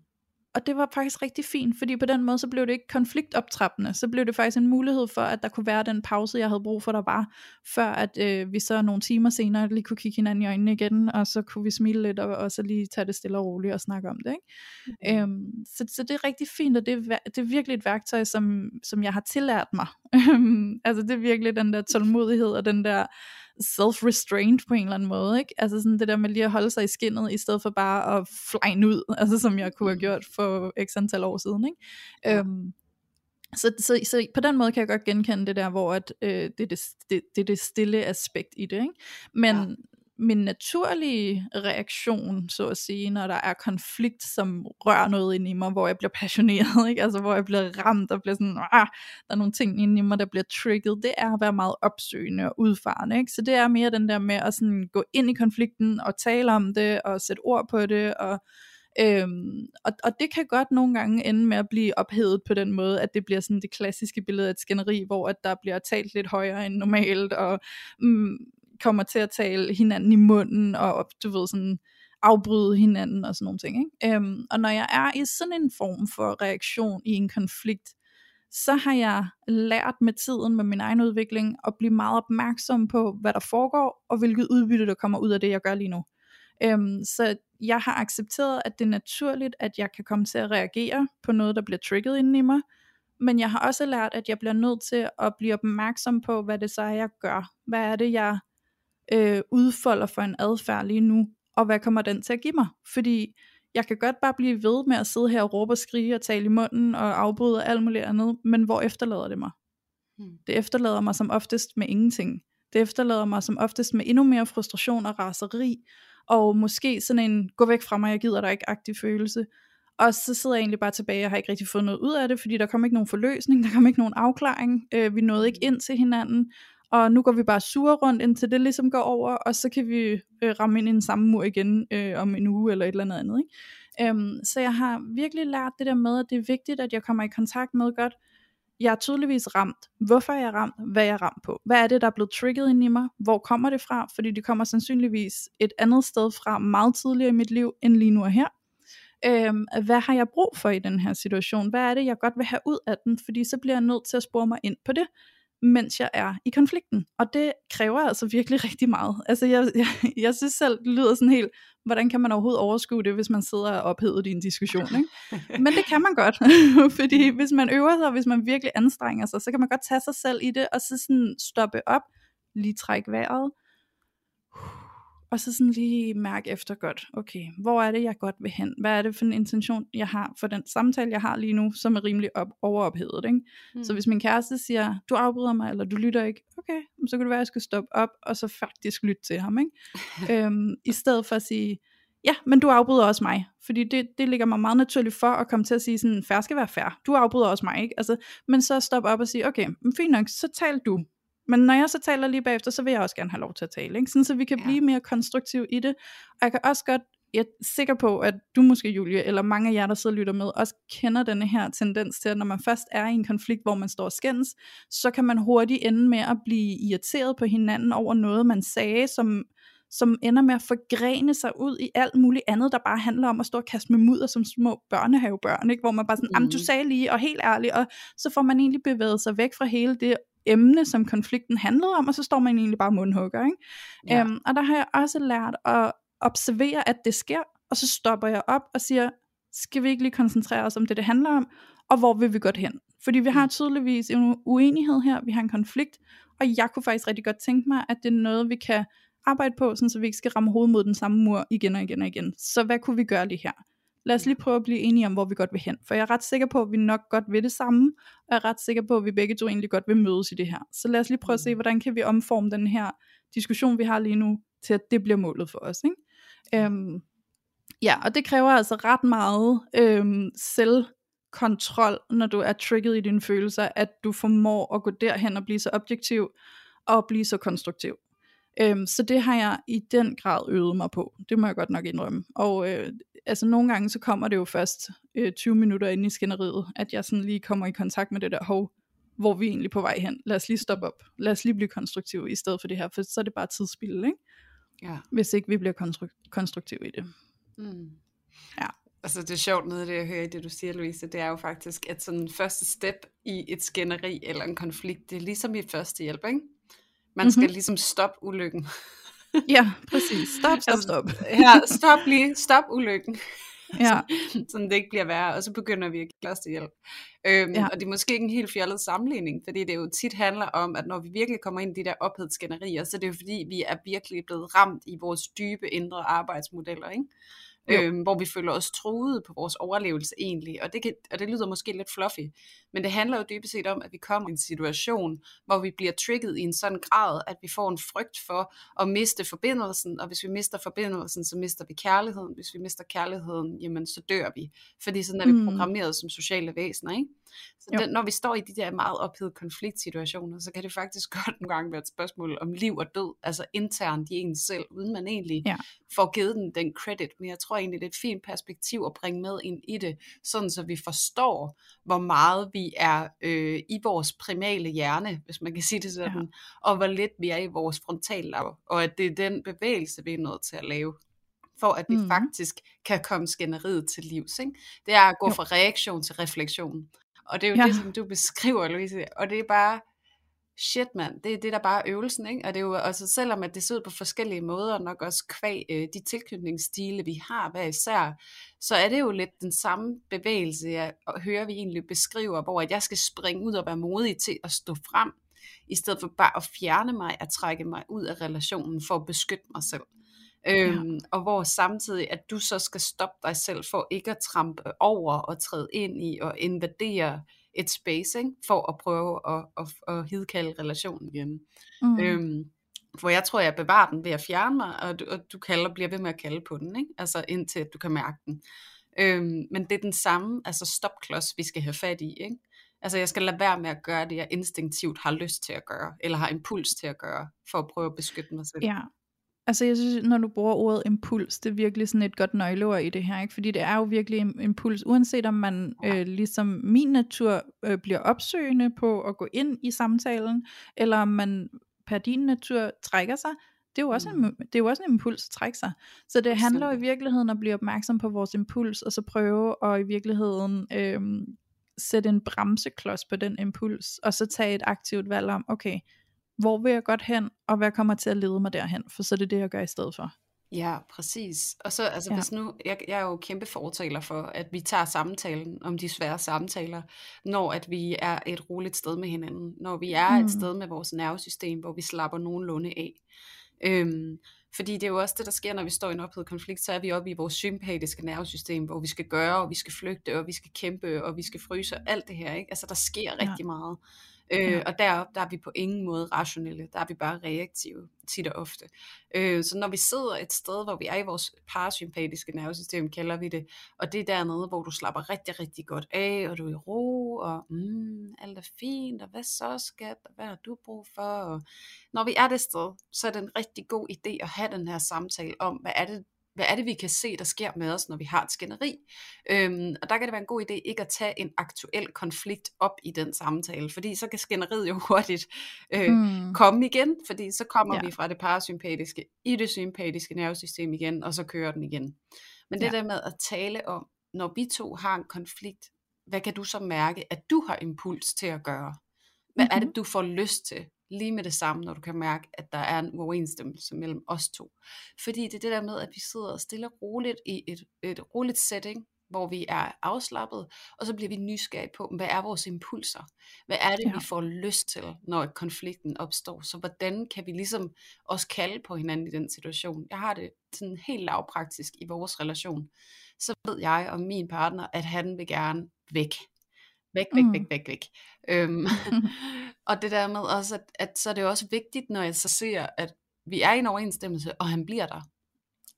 og det var faktisk rigtig fint, fordi på den måde, så blev det ikke konfliktoptrappende, så blev det faktisk en mulighed for, at der kunne være den pause, jeg havde brug for, der var, før at øh, vi så nogle timer senere lige kunne kigge hinanden i øjnene igen, og så kunne vi smile lidt, og, og så lige tage det stille og roligt og snakke om det. Ikke? Mm. Øhm, så, så det er rigtig fint, og det er, det er virkelig et værktøj, som, som jeg har tillært mig. altså det er virkelig den der tålmodighed, og den der self-restraint på en eller anden måde, ikke? Altså sådan det der med lige at holde sig i skinnet, i stedet for bare at flyne ud, altså som jeg kunne have gjort for x antal år siden, ikke? Ja. Øhm, så, så, så på den måde kan jeg godt genkende det der, hvor at, øh, det, er det, det, det det stille aspekt i det, ikke? Men Ja min naturlige reaktion, så at sige, når der er konflikt, som rører noget ind i mig, hvor jeg bliver passioneret, ikke? altså hvor jeg bliver ramt og bliver sådan, ah, der er nogle ting inde i mig, der bliver trigget, det er at være meget opsøgende og udfarende. Ikke? Så det er mere den der med at sådan gå ind i konflikten og tale om det og sætte ord på det og Øhm, og, og det kan godt nogle gange ende med at blive ophedet på den måde, at det bliver sådan det klassiske billede af et skænderi, hvor at der bliver talt lidt højere end normalt, og mm, kommer til at tale hinanden i munden, og du ved sådan afbryde hinanden og sådan nogle ting. Ikke? Øhm, og når jeg er i sådan en form for reaktion i en konflikt, så har jeg lært med tiden, med min egen udvikling, at blive meget opmærksom på, hvad der foregår, og hvilket udbytte, der kommer ud af det, jeg gør lige nu. Øhm, så jeg har accepteret, at det er naturligt, at jeg kan komme til at reagere på noget, der bliver trigget inden i mig, men jeg har også lært, at jeg bliver nødt til at blive opmærksom på, hvad det så er, jeg gør. Hvad er det, jeg øh, udfolder for en adfærd lige nu, og hvad kommer den til at give mig? Fordi jeg kan godt bare blive ved med at sidde her og råbe og skrige og tale i munden og afbryde alt muligt andet, men hvor efterlader det mig? Hmm. Det efterlader mig som oftest med ingenting. Det efterlader mig som oftest med endnu mere frustration og raseri, og måske sådan en, gå væk fra mig, jeg gider dig ikke aktiv følelse. Og så sidder jeg egentlig bare tilbage, og har ikke rigtig fået noget ud af det, fordi der kom ikke nogen forløsning, der kom ikke nogen afklaring, øh, vi nåede ikke ind til hinanden, og nu går vi bare sure rundt, indtil det ligesom går over, og så kan vi øh, ramme ind i den samme mur igen øh, om en uge eller et eller andet andet. Ikke? Øhm, så jeg har virkelig lært det der med, at det er vigtigt, at jeg kommer i kontakt med godt, jeg er tydeligvis ramt. Hvorfor er jeg ramt? Hvad er jeg ramt på? Hvad er det, der er blevet trigget ind i mig? Hvor kommer det fra? Fordi det kommer sandsynligvis et andet sted fra meget tidligere i mit liv, end lige nu og her. Øhm, hvad har jeg brug for i den her situation? Hvad er det, jeg godt vil have ud af den? Fordi så bliver jeg nødt til at spore mig ind på det mens jeg er i konflikten. Og det kræver altså virkelig rigtig meget. Altså jeg, jeg, jeg synes selv, det lyder sådan helt, hvordan kan man overhovedet overskue det, hvis man sidder og ophedet i en diskussion. Ikke? Men det kan man godt, fordi hvis man øver sig, hvis man virkelig anstrenger sig, så kan man godt tage sig selv i det, og så sådan stoppe op, lige trække vejret, og så sådan lige mærke efter godt, okay, hvor er det, jeg godt vil hen? Hvad er det for en intention, jeg har for den samtale, jeg har lige nu, som er rimelig op, overophedet, ikke? Mm. Så hvis min kæreste siger, du afbryder mig, eller du lytter ikke, okay, så kan det være, at jeg skal stoppe op, og så faktisk lytte til ham, ikke? øhm, I stedet for at sige, ja, men du afbryder også mig, fordi det, det ligger mig meget naturligt for at komme til at sige sådan, færre skal være færre, du afbryder også mig, ikke? Altså, men så stoppe op og sige, okay, men fint nok, så tal du, men når jeg så taler lige bagefter, så vil jeg også gerne have lov til at tale, ikke? Sådan, så vi kan ja. blive mere konstruktive i det. Og jeg kan også godt, jeg er sikker på, at du måske, Julie, eller mange af jer, der sidder og lytter med, også kender denne her tendens til, at når man først er i en konflikt, hvor man står og skændes, så kan man hurtigt ende med at blive irriteret på hinanden over noget, man sagde, som, som ender med at forgrene sig ud i alt muligt andet, der bare handler om at stå og kaste med mudder som små børnehavebørn, ikke? hvor man bare sådan, mm. du sagde lige, og helt ærligt, og så får man egentlig bevæget sig væk fra hele det emne, som konflikten handlede om, og så står man egentlig bare mundhugger. Ikke? Ja. Øhm, og der har jeg også lært at observere, at det sker, og så stopper jeg op og siger, skal vi ikke lige koncentrere os om det, det handler om, og hvor vil vi godt hen? Fordi vi har mm. tydeligvis en uenighed her, vi har en konflikt, og jeg kunne faktisk rigtig godt tænke mig, at det er noget, vi kan arbejde på, sådan så vi ikke skal ramme hovedet mod den samme mur igen og igen og igen. Så hvad kunne vi gøre lige her? Lad os lige prøve at blive enige om, hvor vi godt vil hen. For jeg er ret sikker på, at vi nok godt vil det samme, og jeg er ret sikker på, at vi begge to egentlig godt vil mødes i det her. Så lad os lige prøve at se, mm. hvordan kan vi omforme den her diskussion, vi har lige nu, til at det bliver målet for os. Ikke? Øhm, ja, og det kræver altså ret meget øhm, selvkontrol, når du er trigget i dine følelser, at du formår at gå derhen og blive så objektiv, og blive så konstruktiv. Øhm, så det har jeg i den grad øvet mig på. Det må jeg godt nok indrømme. Og øh, altså nogle gange så kommer det jo først øh, 20 minutter ind i skænderiet, at jeg sådan lige kommer i kontakt med det der hov, hvor vi er egentlig på vej hen. Lad os lige stoppe op. Lad os lige blive konstruktive i stedet for det her, for så er det bare tidsspil, ikke? Ja. Hvis ikke vi bliver konstru- konstruktive i det. Mm. Ja. Altså det er sjovt noget, det jeg hører i det, du siger, Louise, det er jo faktisk, at sådan første step i et skænderi eller en konflikt, det er ligesom i første hjælp, ikke? Man skal mm-hmm. ligesom stoppe ulykken. ja, præcis. Stop, stop, stop. Altså, ja, stop lige. Stop ulykken. Ja. sådan det ikke bliver værre, og så begynder vi at give os hjælp. Øhm, ja. Og det er måske ikke en helt fjollet sammenligning, fordi det jo tit handler om, at når vi virkelig kommer ind i de der ophedskænderier, så er det jo fordi, vi er virkelig blevet ramt i vores dybe indre arbejdsmodeller, ikke? Øhm, hvor vi føler os truet på vores overlevelse egentlig, og det, kan, og det lyder måske lidt fluffy, men det handler jo dybest set om, at vi kommer i en situation, hvor vi bliver trigget i en sådan grad, at vi får en frygt for at miste forbindelsen, og hvis vi mister forbindelsen, så mister vi kærligheden, hvis vi mister kærligheden, jamen så dør vi, fordi sådan er vi mm. programmeret som sociale væsener, ikke? Så den, når vi står i de der meget ophedede konfliktsituationer, så kan det faktisk godt nogle gange være et spørgsmål om liv og død, altså internt i en selv, uden man egentlig ja. får givet den den credit. Men jeg tror egentlig, det er et fint perspektiv at bringe med ind i det, sådan så vi forstår, hvor meget vi er øh, i vores primale hjerne, hvis man kan sige det sådan, ja. og hvor lidt vi er i vores frontallav, og at det er den bevægelse, vi er nødt til at lave for at vi mm. faktisk kan komme skænderiet til livs. Ikke? Det er at gå jo. fra reaktion til refleksion. Og det er jo ja. det, som du beskriver, Louise. Og det er bare, shit mand, det er det, der bare er øvelsen. Ikke? Og det er jo også, selvom at det ser ud på forskellige måder, nok også kvæg øh, de tilknytningsstile, vi har hver især, så er det jo lidt den samme bevægelse, jeg hører vi egentlig beskriver, hvor at jeg skal springe ud og være modig til at stå frem i stedet for bare at fjerne mig, at trække mig ud af relationen for at beskytte mig selv. Øhm, ja. Og hvor samtidig, at du så skal stoppe dig selv for ikke at trampe over og træde ind i og invadere et space, ikke? for at prøve at, at, at hidkalde relationen igen. Mm. Øhm, for jeg tror, jeg bevarer den ved at fjerne mig, og du, og du kalder, bliver ved med at kalde på den, ikke? altså indtil at du kan mærke den. Øhm, men det er den samme altså stopklods, vi skal have fat i. Ikke? Altså jeg skal lade være med at gøre det, jeg instinktivt har lyst til at gøre, eller har impuls til at gøre, for at prøve at beskytte mig selv. Ja, Altså jeg synes, når du bruger ordet impuls, det er virkelig sådan et godt nøgleord i det her, ikke? fordi det er jo virkelig en impuls, uanset om man øh, ligesom min natur øh, bliver opsøgende på at gå ind i samtalen, eller om man per din natur trækker sig, det er jo også, en, mm. det er jo også en impuls at trække sig. Så det handler jo i virkeligheden om at blive opmærksom på vores impuls, og så prøve at i virkeligheden øh, sætte en bremseklods på den impuls, og så tage et aktivt valg om, okay, hvor vil jeg godt hen, og hvad kommer til at lede mig derhen, for så er det det, jeg gør i stedet for. Ja, præcis. Og så, altså, ja. hvis nu, jeg, jeg er jo kæmpe fortaler for, at vi tager samtalen om de svære samtaler, når at vi er et roligt sted med hinanden, når vi er mm. et sted med vores nervesystem, hvor vi slapper nogenlunde af. Øhm, fordi det er jo også det, der sker, når vi står i en ophedet konflikt, så er vi oppe i vores sympatiske nervesystem, hvor vi skal gøre, og vi skal flygte, og vi skal kæmpe, og vi skal fryse, og alt det her. Ikke? Altså, der sker rigtig ja. meget. Øh, ja. Og deroppe, der er vi på ingen måde rationelle, der er vi bare reaktive, tit og ofte. Øh, så når vi sidder et sted, hvor vi er i vores parasympatiske nervesystem, kalder vi det, og det er dernede, hvor du slapper rigtig, rigtig godt af, og du er i ro, og mm, alt er fint, og hvad så skat, og hvad har du brug for? Og når vi er det sted, så er det en rigtig god idé at have den her samtale om, hvad er det, hvad er det, vi kan se, der sker med os, når vi har et skænderi. Øhm, og der kan det være en god idé ikke at tage en aktuel konflikt op i den samtale, fordi så kan skænderiet jo hurtigt øh, mm. komme igen, fordi så kommer ja. vi fra det parasympatiske i det sympatiske nervesystem igen, og så kører den igen. Men det ja. der med at tale om, når vi to har en konflikt, hvad kan du så mærke, at du har impuls til at gøre? Hvad mm-hmm. er det, mm-hmm. du får lyst til? Lige med det samme, når du kan mærke, at der er en uoverensstemmelse mellem os to. Fordi det er det der med, at vi sidder stille og roligt i et, et roligt setting, hvor vi er afslappet, og så bliver vi nysgerrige på, hvad er vores impulser? Hvad er det, ja. vi får lyst til, når konflikten opstår? Så hvordan kan vi ligesom også kalde på hinanden i den situation? Jeg har det sådan helt lavpraktisk i vores relation. Så ved jeg og min partner, at han vil gerne væk. Væk, væk, mm. væk, væk, væk. Øhm, og det der med også, at, at så er det også vigtigt, når jeg så ser, at vi er i en overensstemmelse, og han bliver der.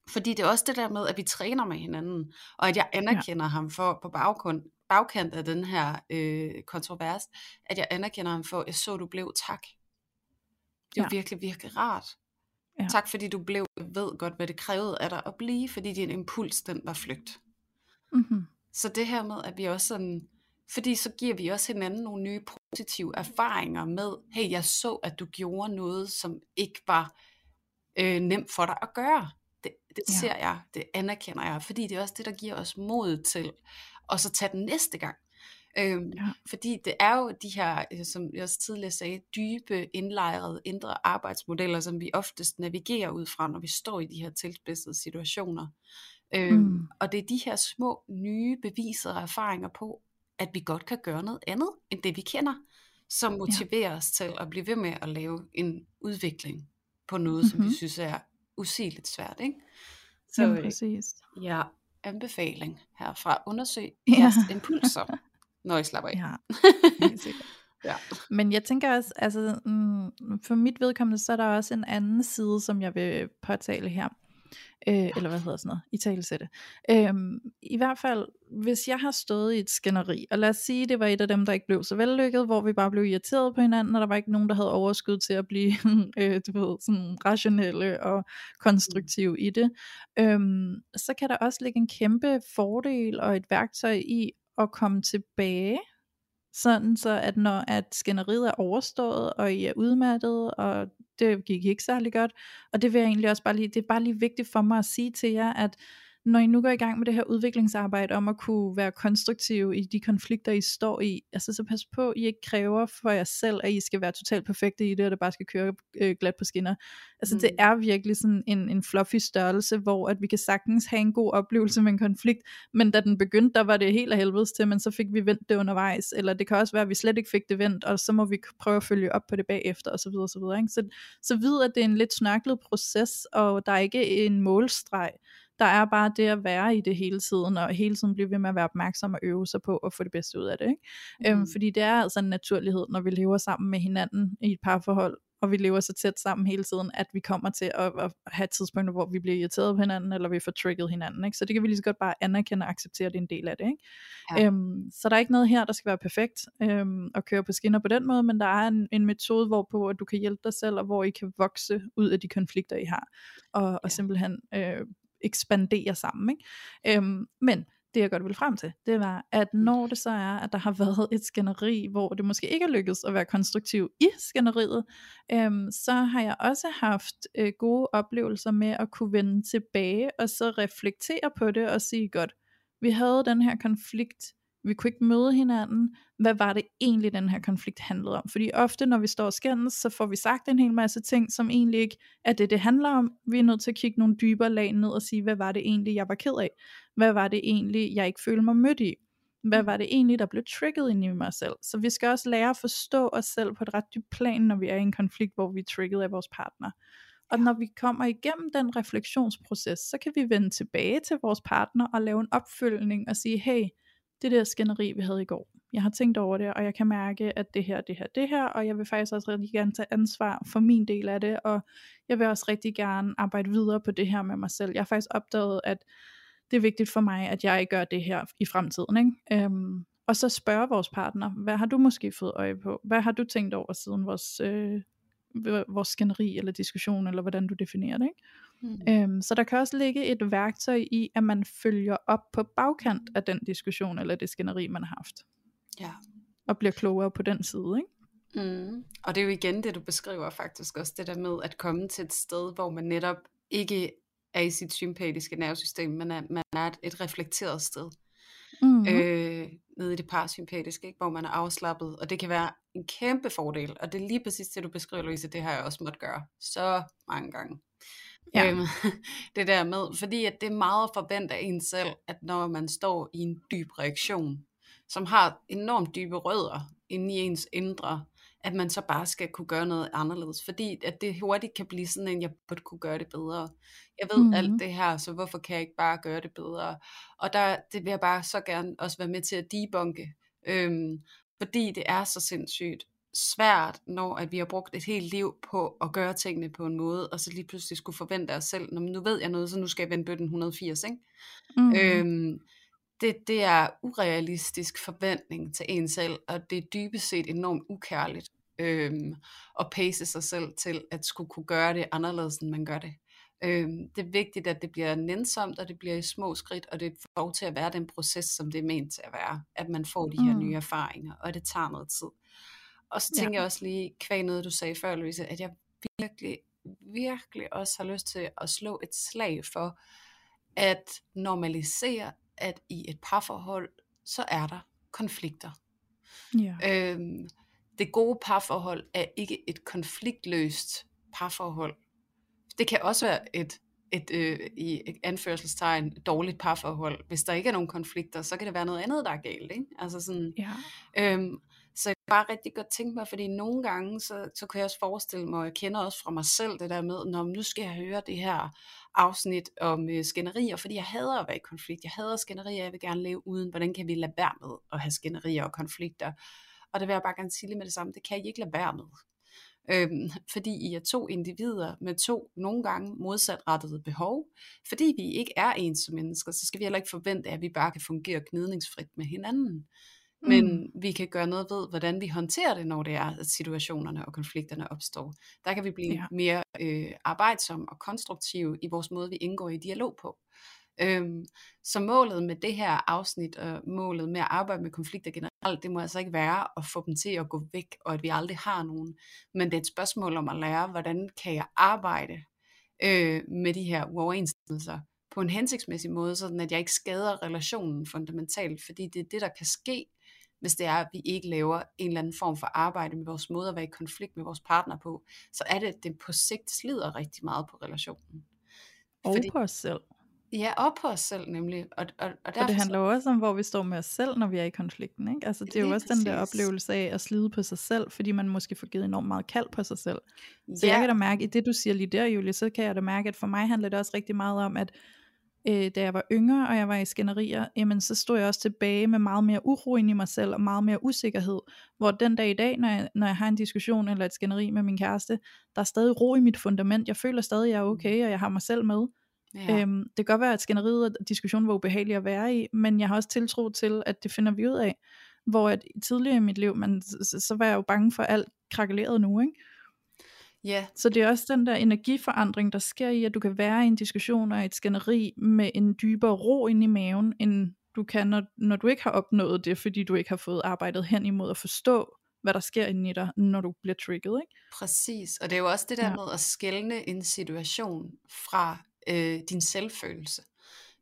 Fordi det er også det der med, at vi træner med hinanden, og at jeg anerkender ja. ham for på baggrund, bagkant af den her øh, kontrovers, at jeg anerkender ham for, at jeg så, du blev tak. Det er ja. virkelig, virkelig rart. Ja. Tak fordi du blev, ved godt, hvad det krævede af dig at blive, fordi din impuls, den var flygt. Mm-hmm. Så det her med, at vi også sådan, fordi så giver vi også hinanden nogle nye positive erfaringer med, hey, jeg så, at du gjorde noget, som ikke var øh, nemt for dig at gøre. Det, det ja. ser jeg, det anerkender jeg, fordi det er også det, der giver os mod til at så tage den næste gang. Øhm, ja. Fordi det er jo de her, øh, som jeg også tidligere sagde, dybe, indlejrede, indre arbejdsmodeller, som vi oftest navigerer ud fra, når vi står i de her tilspidsede situationer. Øhm, mm. Og det er de her små, nye beviser og erfaringer på, at vi godt kan gøre noget andet, end det vi kender, som motiverer ja. os til at blive ved med at lave en udvikling på noget, mm-hmm. som vi mhm. synes er usigeligt svært. Ikke? Så ja, præcis. ja, anbefaling herfra. Undersøg jeres ja. impulser, når I slapper af. Ja, ja. Men jeg tænker også, altså mm, for mit vedkommende, så er der også en anden side, som jeg vil påtale her øh, eller hvad hedder sådan noget, i talesætte. Øhm, I hvert fald, hvis jeg har stået i et skænderi, og lad os sige, det var et af dem, der ikke blev så vellykket, hvor vi bare blev irriteret på hinanden, og der var ikke nogen, der havde overskud til at blive, øh, du ved, sådan rationelle og konstruktive i det, øhm, så kan der også ligge en kæmpe fordel og et værktøj i at komme tilbage sådan så at når at skænderiet er overstået, og I er udmattet, og det gik ikke særlig godt, og det vil jeg egentlig også bare lige, det er bare lige vigtigt for mig at sige til jer, at når I nu går i gang med det her udviklingsarbejde om at kunne være konstruktive i de konflikter, I står i, altså så pas på, I ikke kræver for jer selv, at I skal være totalt perfekte i det, og det bare skal køre øh, glat på skinner. Altså mm. det er virkelig sådan en, en fluffy størrelse, hvor at vi kan sagtens have en god oplevelse med en konflikt, men da den begyndte, der var det helt af helvedes til, men så fik vi vendt det undervejs, eller det kan også være, at vi slet ikke fik det vendt, og så må vi prøve at følge op på det bagefter, og så videre, og så videre. Ikke? Så, så vid, at det er en lidt snørklet proces, og der er ikke en målstreg. Der er bare det at være i det hele tiden, og hele tiden blive ved med at være opmærksom og øve sig på at få det bedste ud af det. Ikke? Mm. Øhm, fordi det er altså en naturlighed, når vi lever sammen med hinanden i et parforhold, og vi lever så tæt sammen hele tiden, at vi kommer til at, at have tidspunkter, hvor vi bliver irriteret på hinanden, eller vi får trigget hinanden. Ikke? Så det kan vi lige så godt bare anerkende og acceptere, at det er en del af det. Ikke? Ja. Øhm, så der er ikke noget her, der skal være perfekt øhm, og køre på skinner på den måde, men der er en, en metode, hvorpå at du kan hjælpe dig selv, og hvor I kan vokse ud af de konflikter, I har, og, og ja. simpelthen øh, ekspandere sammen. Ikke? Øhm, men det jeg godt vil frem til, det var, at når det så er, at der har været et skænderi, hvor det måske ikke er lykkedes at være konstruktiv i skænderiet, øhm, så har jeg også haft øh, gode oplevelser med at kunne vende tilbage, og så reflektere på det, og sige godt, vi havde den her konflikt, vi kunne ikke møde hinanden, hvad var det egentlig, den her konflikt handlede om? Fordi ofte, når vi står og skændes, så får vi sagt en hel masse ting, som egentlig ikke er det, det handler om. Vi er nødt til at kigge nogle dybere lag ned og sige, hvad var det egentlig, jeg var ked af? Hvad var det egentlig, jeg ikke følte mig mødt i? Hvad var det egentlig, der blev trigget ind i mig selv? Så vi skal også lære at forstå os selv på et ret dybt plan, når vi er i en konflikt, hvor vi er trigget af vores partner. Og når vi kommer igennem den refleksionsproces, så kan vi vende tilbage til vores partner og lave en opfølgning og sige, hey, det der skænderi, vi havde i går. Jeg har tænkt over det, og jeg kan mærke, at det her, det her, det her, og jeg vil faktisk også rigtig gerne tage ansvar for min del af det, og jeg vil også rigtig gerne arbejde videre på det her med mig selv. Jeg har faktisk opdaget, at det er vigtigt for mig, at jeg gør det her i fremtiden. Ikke? Øhm, og så spørge vores partner, hvad har du måske fået øje på? Hvad har du tænkt over siden vores, øh, vores skænderi eller diskussion, eller hvordan du definerer det? Ikke? Mm. Øhm, så der kan også ligge et værktøj i, at man følger op på bagkant af den diskussion eller det skænderi, man har haft. Ja. Og bliver klogere på den side, ikke? Mm. Og det er jo igen det, du beskriver faktisk også, det der med at komme til et sted, hvor man netop ikke er i sit sympatiske nervesystem, men er, man er et, et reflekteret sted. Mm. Øh, nede i det parasympatiske, ikke? hvor man er afslappet, og det kan være en kæmpe fordel, og det er lige præcis det, du beskriver, Louise, det har jeg også måtte gøre så mange gange. Ja. Øhm, det der med, fordi at det er meget forventet af en selv, at når man står i en dyb reaktion, som har enormt dybe rødder inde i ens indre, at man så bare skal kunne gøre noget anderledes, fordi at det hurtigt kan blive sådan en, jeg burde kunne gøre det bedre. Jeg ved mm. alt det her, så hvorfor kan jeg ikke bare gøre det bedre? Og der, det vil jeg bare så gerne også være med til at debunke, øhm, fordi det er så sindssygt svært, når at vi har brugt et helt liv på at gøre tingene på en måde, og så lige pludselig skulle forvente os selv, når nu ved jeg noget, så nu skal jeg vende bøtten 180, ikke? Mm. Øhm, det, det er urealistisk forventning til en selv, og det er dybest set enormt ukærligt øhm, at pace sig selv til at skulle kunne gøre det anderledes, end man gør det. Øhm, det er vigtigt, at det bliver nænsomt, og det bliver i små skridt, og det får lov til at være den proces, som det er ment til at være, at man får de her mm. nye erfaringer, og det tager noget tid. Og så tænker ja. jeg også lige, kvæg noget du sagde før, Louise, at jeg virkelig, virkelig også har lyst til at slå et slag for, at normalisere, at i et parforhold, så er der konflikter. Ja. Øhm, det gode parforhold er ikke et konfliktløst parforhold. Det kan også være et, et øh, i et anførselstegn dårligt parforhold. Hvis der ikke er nogen konflikter, så kan det være noget andet, der er galt. Ikke? Altså sådan, ja. øhm, så jeg kan bare rigtig godt tænke mig, fordi nogle gange, så, så kan jeg også forestille mig, og jeg kender også fra mig selv det der med, når nu skal jeg høre det her afsnit om øh, skænderier, fordi jeg hader at være i konflikt, jeg hader skænderier, jeg vil gerne leve uden, hvordan kan vi lade være med at have skænderier og konflikter, og det vil jeg bare gerne sige med det samme, det kan I ikke lade være med. Øhm, fordi I er to individer med to nogle gange modsatrettede behov. Fordi vi ikke er ens som mennesker, så skal vi heller ikke forvente, at vi bare kan fungere gnidningsfrit med hinanden. Men mm. vi kan gøre noget ved, hvordan vi håndterer det, når det er, at situationerne og konflikterne opstår. Der kan vi blive ja. mere øh, arbejdsomme og konstruktive i vores måde, vi indgår i dialog på. Øhm, så målet med det her afsnit, og målet med at arbejde med konflikter generelt, det må altså ikke være at få dem til at gå væk, og at vi aldrig har nogen. Men det er et spørgsmål om at lære, hvordan kan jeg arbejde øh, med de her uoverensstemmelser, på en hensigtsmæssig måde, sådan at jeg ikke skader relationen fundamentalt, fordi det er det, der kan ske, hvis det er, at vi ikke laver en eller anden form for arbejde med vores måde at være i konflikt med vores partner på, så er det, at det på sigt slider rigtig meget på relationen. Og Fordi, på os selv. Ja, og på os selv nemlig. Og, og, og, derfor, og det handler jo også om, hvor vi står med os selv, når vi er i konflikten. Ikke? Altså, det er jo også præcis. den der oplevelse af at slide på sig selv, fordi man måske får givet enormt meget kald på sig selv. Så ja. jeg kan da mærke, i det du siger lige der, Julie, så kan jeg da mærke, at for mig handler det også rigtig meget om, at øh, da jeg var yngre, og jeg var i skænderier, jamen så stod jeg også tilbage med meget mere uro ind i mig selv, og meget mere usikkerhed, hvor den dag i dag, når jeg, når jeg har en diskussion eller et skænderi med min kæreste, der er stadig ro i mit fundament, jeg føler stadig, at jeg er okay, og jeg har mig selv med, Ja. Øhm, det kan godt være, at skænderiet og diskussionen var ubehagelig at være i, men jeg har også tiltro til, at det finder vi ud af. Hvor at tidligere i mit liv, man, så, så var jeg jo bange for alt krakeleret nu, ikke? Ja. Så det er også den der energiforandring, der sker i, at du kan være i en diskussion og et skænderi med en dybere ro ind i maven, end du kan, når, når du ikke har opnået det, fordi du ikke har fået arbejdet hen imod at forstå, hvad der sker inde i dig, når du bliver trigget. Ikke? Præcis, og det er jo også det der ja. med at skælne en situation fra øh, din selvfølelse.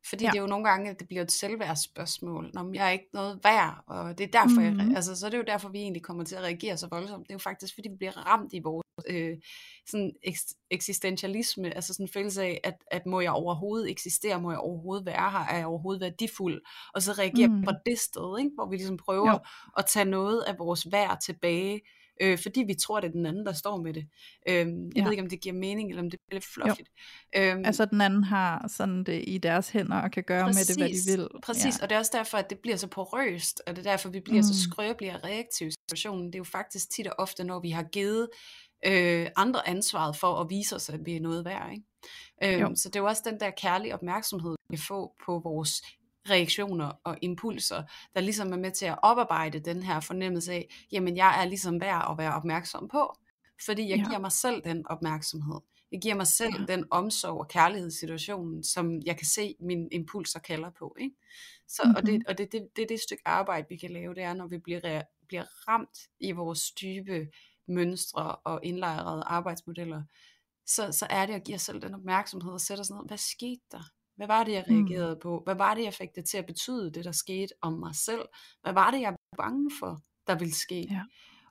Fordi ja. det er jo nogle gange, at det bliver et selvværdsspørgsmål. Når jeg er ikke noget værd, og det er derfor, mm-hmm. jeg, altså, så er det jo derfor, vi egentlig kommer til at reagere så voldsomt. Det er jo faktisk, fordi vi bliver ramt i vores øh, sådan eksistentialisme, altså sådan en følelse af, at, at må jeg overhovedet eksistere, må jeg overhovedet være her, er jeg overhovedet værdifuld, og så reagere mm. på det sted, ikke? hvor vi ligesom prøver jo. at tage noget af vores værd tilbage, øh, fordi vi tror, det er den anden, der står med det. Øh, jeg ja. ved ikke, om det giver mening, eller om det er lidt fluffigt. Øhm, altså den anden har sådan det i deres hænder, og kan gøre præcis, med det, hvad de vil. Præcis, ja. og det er også derfor, at det bliver så porøst, og det er derfor, vi bliver mm. så skrøbelige og reaktive i situationen. Det er jo faktisk tit og ofte, når vi har givet øh, andre ansvaret for at vise os, at vi er noget værd. Ikke? Øh, så det er jo også den der kærlige opmærksomhed, vi får på vores reaktioner og impulser, der ligesom er med til at oparbejde den her fornemmelse af, jamen jeg er ligesom værd at være opmærksom på, fordi jeg ja. giver mig selv den opmærksomhed. Jeg giver mig selv ja. den omsorg og kærlighed situationen, som jeg kan se mine impulser kalder på. Ikke? Så, mm-hmm. Og, det, og det, det, det er det stykke arbejde, vi kan lave, det er, når vi bliver, bliver ramt i vores dybe mønstre og indlejrede arbejdsmodeller, så, så er det at give os selv den opmærksomhed og sætte os ned, hvad skete der? Hvad var det, jeg mm. reagerede mm. på? Hvad var det, jeg fik det til at betyde, det der skete om mig selv? Hvad var det, jeg var bange for, der ville ske? Ja.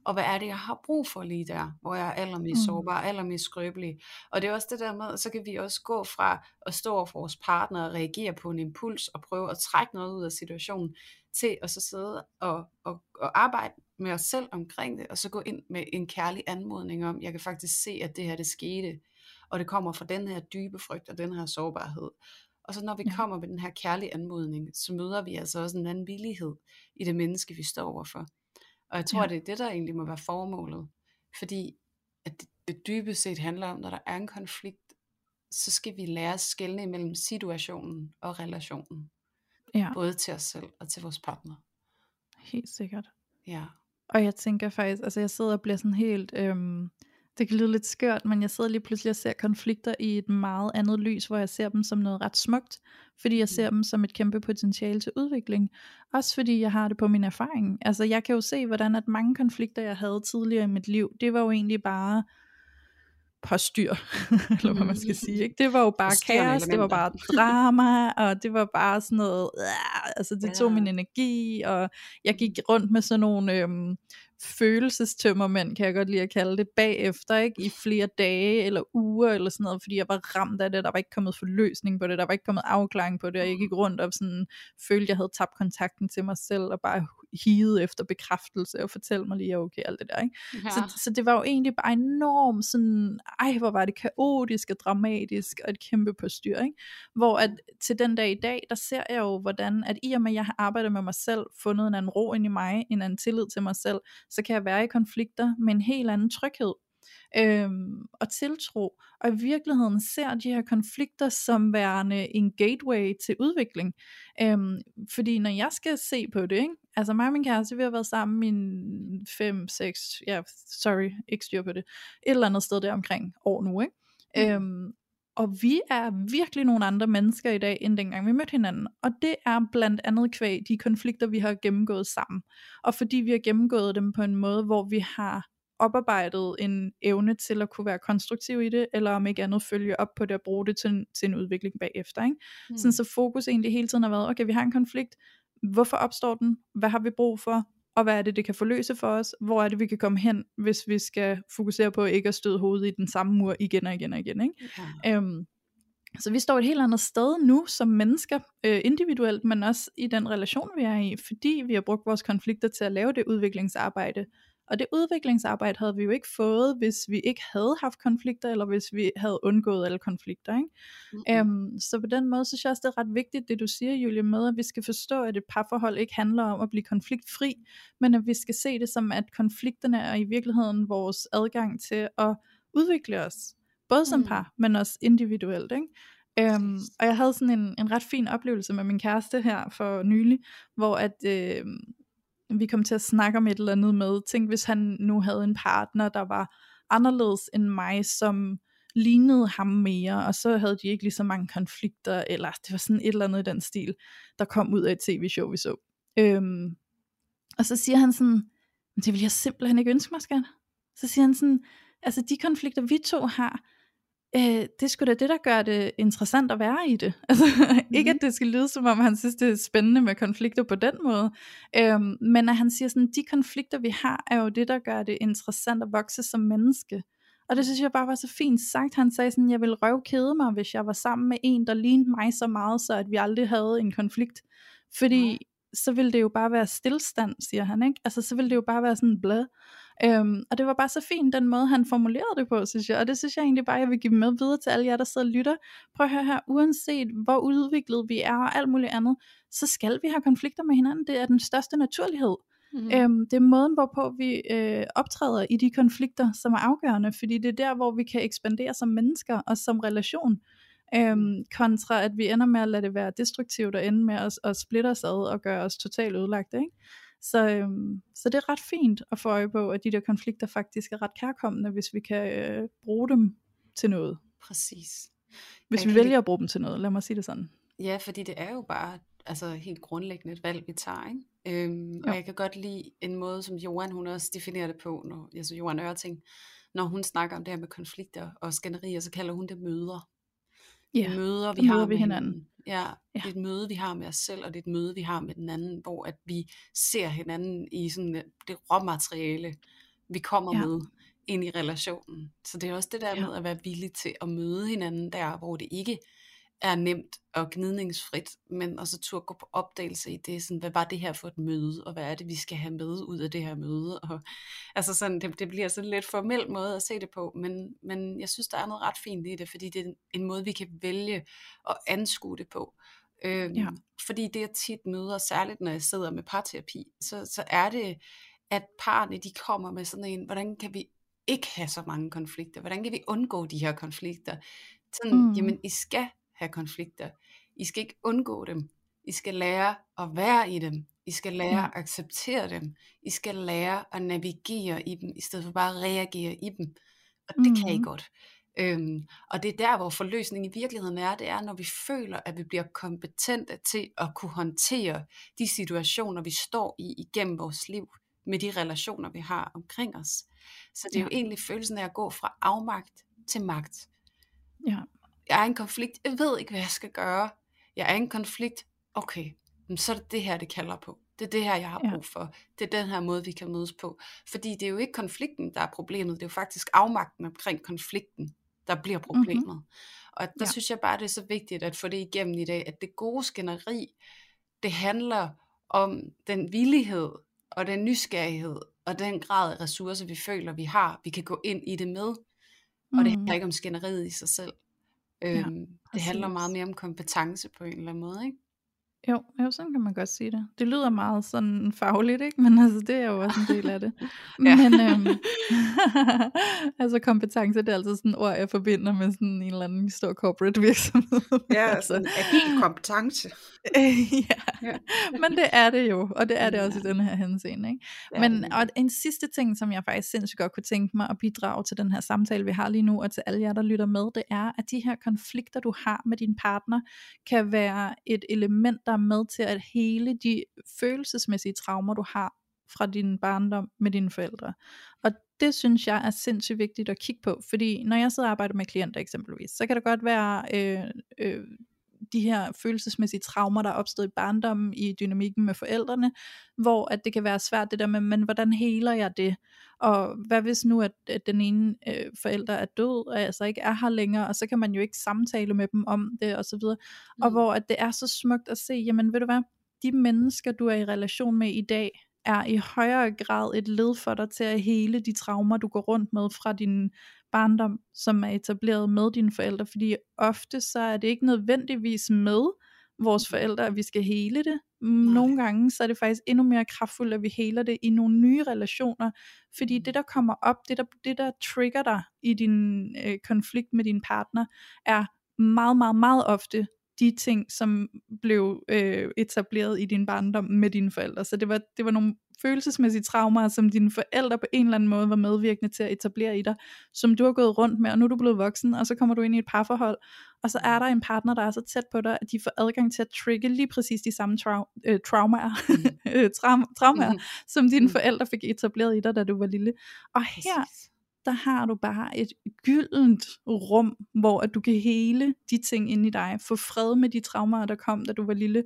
Og hvad er det, jeg har brug for lige der, hvor jeg er allermest mm. sårbar, allermest skrøbelig? Og det er også det der med, så kan vi også gå fra at stå over for vores partner og reagere på en impuls og prøve at trække noget ud af situationen, til at så sidde og, og, og arbejde med os selv omkring det, og så gå ind med en kærlig anmodning om, jeg kan faktisk se, at det her det skete, og det kommer fra den her dybe frygt og den her sårbarhed. Og så når vi ja. kommer med den her kærlige anmodning, så møder vi altså også en anden villighed i det menneske, vi står overfor. Og jeg tror, ja. det er det, der egentlig må være formålet. Fordi at det, det dybest set handler om, når der er en konflikt, så skal vi lære at skelne imellem situationen og relationen. Ja. Både til os selv og til vores partner. Helt sikkert. Ja. Og jeg tænker faktisk, altså jeg sidder og bliver sådan helt, øhm, det kan lyde lidt skørt, men jeg sidder lige pludselig og ser konflikter i et meget andet lys, hvor jeg ser dem som noget ret smukt, fordi jeg ser mm. dem som et kæmpe potentiale til udvikling. Også fordi jeg har det på min erfaring. Altså jeg kan jo se, hvordan at mange konflikter, jeg havde tidligere i mit liv, det var jo egentlig bare styr, eller hvad man skal sige. Ikke? Det var jo bare kaos, det var bare drama, og det var bare sådan noget, øh, altså det tog min energi, og jeg gik rundt med sådan nogle øhm, følelsestømmermænd, kan jeg godt lide at kalde det, bagefter, ikke? i flere dage eller uger eller sådan noget, fordi jeg var ramt af det, der var ikke kommet forløsning på det, der var ikke kommet afklaring på det, og jeg gik rundt og sådan, følte, jeg havde tabt kontakten til mig selv, og bare hide efter bekræftelse, og fortælle mig lige, at okay, alt det der. Ikke? Ja. Så, så det var jo egentlig bare enormt sådan, ej, hvor var det kaotisk og dramatisk, og et kæmpe på styr, ikke? Hvor at til den dag i dag, der ser jeg jo, hvordan at i og med, at jeg har arbejdet med mig selv, fundet en anden ro ind i mig, en anden tillid til mig selv, så kan jeg være i konflikter med en helt anden tryghed øhm, og tiltro, og i virkeligheden ser de her konflikter som værende en gateway til udvikling. Øhm, fordi når jeg skal se på det, ikke? altså mig og min kæreste, vi har været sammen i 5, 6, ja, sorry, ikke styr på det, et eller andet sted der omkring år nu, ikke? Mm. Øhm, og vi er virkelig nogle andre mennesker i dag, end dengang vi mødte hinanden. Og det er blandt andet kvæg de konflikter, vi har gennemgået sammen. Og fordi vi har gennemgået dem på en måde, hvor vi har oparbejdet en evne til at kunne være konstruktiv i det, eller om ikke andet følge op på det og bruge det til, til en udvikling bagefter. Ikke? Mm. Sådan så fokus egentlig hele tiden har været, okay, vi har en konflikt, hvorfor opstår den, hvad har vi brug for, og hvad er det, det kan forløse for os, hvor er det, vi kan komme hen, hvis vi skal fokusere på ikke at støde hovedet i den samme mur igen og igen og igen. Ikke? Ja. Øhm, så vi står et helt andet sted nu som mennesker, øh, individuelt, men også i den relation, vi er i, fordi vi har brugt vores konflikter til at lave det udviklingsarbejde. Og det udviklingsarbejde havde vi jo ikke fået, hvis vi ikke havde haft konflikter, eller hvis vi havde undgået alle konflikter. Ikke? Mm-hmm. Øhm, så på den måde synes jeg også, det er ret vigtigt, det du siger, Julie, med at vi skal forstå, at et parforhold ikke handler om at blive konfliktfri, men at vi skal se det som, at konflikterne er i virkeligheden vores adgang til at udvikle os både som mm. par, men også individuelt. Ikke? Øhm, og jeg havde sådan en, en ret fin oplevelse med min kæreste her for nylig, hvor at øh, vi kom til at snakke om et eller andet med, tænk hvis han nu havde en partner, der var anderledes end mig, som lignede ham mere, og så havde de ikke lige så mange konflikter, eller det var sådan et eller andet i den stil, der kom ud af et tv-show, vi så. Øhm, og så siger han sådan, men det vil jeg simpelthen ikke ønske mig, skat. Så siger han sådan, altså de konflikter vi to har, øh, det er sgu da det, der gør det interessant at være i det. Altså, mm. Ikke at det skal lyde som om, han synes, det er spændende med konflikter på den måde, øhm, men at han siger sådan, de konflikter vi har, er jo det, der gør det interessant at vokse som menneske. Og det synes jeg bare var så fint sagt. Han sagde sådan, jeg ville røvkede mig, hvis jeg var sammen med en, der lignede mig så meget, så at vi aldrig havde en konflikt. Fordi mm. så ville det jo bare være stillstand, siger han, ikke? Altså så ville det jo bare være sådan blad. Øhm, og det var bare så fint, den måde han formulerede det på, synes jeg. Og det synes jeg egentlig bare, jeg vil give med videre til alle jer, der sidder og lytter. Prøv at høre her, uanset hvor udviklet vi er og alt muligt andet, så skal vi have konflikter med hinanden. Det er den største naturlighed. Mm. Øhm, det er måden, hvorpå vi øh, optræder i de konflikter, som er afgørende, fordi det er der, hvor vi kan ekspandere som mennesker og som relation, øhm, kontra at vi ender med at lade det være destruktivt og ende med at, at splitte os ad og gøre os totalt ødelagte. Ikke? Så, øhm, så det er ret fint at få øje på, at de der konflikter faktisk er ret kærkommende, hvis vi kan øh, bruge dem til noget. Præcis. Hvis vi vælger at bruge dem til noget, lad mig sige det sådan. Ja, fordi det er jo bare altså helt grundlæggende et valg, vi tager. Ikke? Øhm, og jeg kan godt lide en måde, som Johan hun også definerer det på, når, altså Johan Ørting, når hun snakker om det her med konflikter og skænderier, så kalder hun det møder. Ja, møder vi har med hinanden. hinanden. Ja, ja, det er et møde, vi har med os selv, og det er et møde, vi har med den anden, hvor at vi ser hinanden i sådan øh, det råmateriale, vi kommer ja. med ind i relationen. Så det er også det der ja. med at være villig til at møde hinanden der, hvor det ikke er nemt og gnidningsfrit, men også turde gå på opdagelse i det, sådan, hvad var det her for et møde, og hvad er det, vi skal have med ud af det her møde, og altså sådan, det, det bliver sådan lidt formel måde at se det på, men, men jeg synes, der er noget ret fint i det, fordi det er en måde, vi kan vælge at anskue det på. Øhm, ja. Fordi det jeg tit møder, særligt når jeg sidder med parterapi, så, så er det, at parne de kommer med sådan en, hvordan kan vi ikke have så mange konflikter? Hvordan kan vi undgå de her konflikter? Sådan, mm. jamen I skal have konflikter. I skal ikke undgå dem. I skal lære at være i dem. I skal lære at acceptere dem. I skal lære at navigere i dem, i stedet for bare at reagere i dem. Og det mm. kan I godt. Øhm, og det er der, hvor forløsningen i virkeligheden er, det er, når vi føler, at vi bliver kompetente til at kunne håndtere de situationer, vi står i igennem vores liv, med de relationer, vi har omkring os. Så det er ja. jo egentlig følelsen af at gå fra afmagt til magt. Ja jeg er i en konflikt, jeg ved ikke, hvad jeg skal gøre. Jeg er i en konflikt, okay, så er det det her, det kalder på. Det er det her, jeg har brug for. Det er den her måde, vi kan mødes på. Fordi det er jo ikke konflikten, der er problemet. Det er jo faktisk afmagten omkring konflikten, der bliver problemet. Mm-hmm. Og der ja. synes jeg bare, det er så vigtigt at få det igennem i dag, at det gode skænderi, det handler om den villighed og den nysgerrighed og den grad af ressourcer, vi føler, vi har, vi kan gå ind i det med. Og mm. det handler mm-hmm. ikke om skænderiet i sig selv. Øhm, ja, det handler meget mere om kompetence på en eller anden måde, ikke? Jo, jo, sådan kan man godt sige det. Det lyder meget sådan fagligt, ikke? Men altså, det er jo også en del af det. Men øhm, altså kompetence, det er altså sådan et ord, jeg forbinder med sådan en eller anden stor corporate virksomhed. Ja, altså agil kompetence. ja. ja, men det er det jo, og det er det også i den her henseende, ikke? Men og en sidste ting, som jeg faktisk sindssygt godt kunne tænke mig at bidrage til den her samtale, vi har lige nu, og til alle jer, der lytter med, det er, at de her konflikter, du har med din partner, kan være et element, der er med til at hele de følelsesmæssige traumer, du har fra din barndom med dine forældre. Og det synes jeg er sindssygt vigtigt at kigge på, fordi når jeg sidder og arbejder med klienter eksempelvis, så kan det godt være øh, øh, de her følelsesmæssige traumer, der er opstået i barndommen, i dynamikken med forældrene, hvor at det kan være svært det der med, men hvordan heler jeg det? Og hvad hvis nu, at, at den ene øh, forælder er død, og altså ikke er her længere, og så kan man jo ikke samtale med dem om det, og så videre. Mm. Og hvor at det er så smukt at se, jamen ved du hvad, de mennesker, du er i relation med i dag, er i højere grad et led for dig til at hele de traumer, du går rundt med fra din barndom, som er etableret med dine forældre, fordi ofte så er det ikke nødvendigvis med vores forældre, at vi skal hele det. Nogle gange så er det faktisk endnu mere kraftfuldt, at vi heler det i nogle nye relationer, fordi det der kommer op, det der, det der trigger dig i din øh, konflikt med din partner, er meget, meget, meget ofte de ting, som blev øh, etableret i din barndom med dine forældre. Så det var, det var nogle følelsesmæssige traumer, som dine forældre på en eller anden måde var medvirkende til at etablere i dig, som du har gået rundt med, og nu er du blevet voksen, og så kommer du ind i et parforhold, og så er der en partner, der er så tæt på dig, at de får adgang til at trigge lige præcis de samme trau- øh, traumer, mm. traum- traumer mm. som dine mm. forældre fik etableret i dig, da du var lille. Og her, der har du bare et gyldent rum, hvor at du kan hele de ting inde i dig, få fred med de traumer, der kom, da du var lille,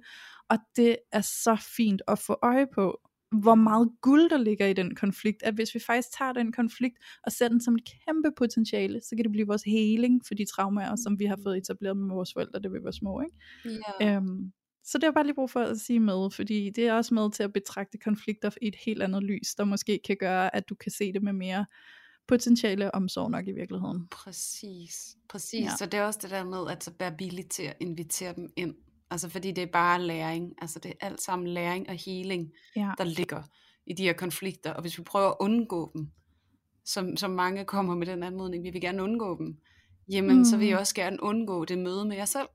og det er så fint at få øje på, hvor meget guld der ligger i den konflikt, at hvis vi faktisk tager den konflikt og ser den som et kæmpe potentiale, så kan det blive vores heling for de traumer, som vi har fået etableret med vores forældre, da vi var små. Ikke? Yeah. Øhm, så det er bare lige brug for at sige med, fordi det er også med til at betragte konflikter i et helt andet lys, der måske kan gøre, at du kan se det med mere potentiale omsorg nok i virkeligheden. Præcis, præcis. Ja. Så det er også det der med at være billig til at invitere dem ind. Altså fordi det er bare læring. Altså det er alt sammen læring og healing, ja. der ligger i de her konflikter. Og hvis vi prøver at undgå dem, som, som mange kommer med den anmodning, vi vil gerne undgå dem, jamen mm. så vil jeg mm. også gerne undgå det møde med jer selv.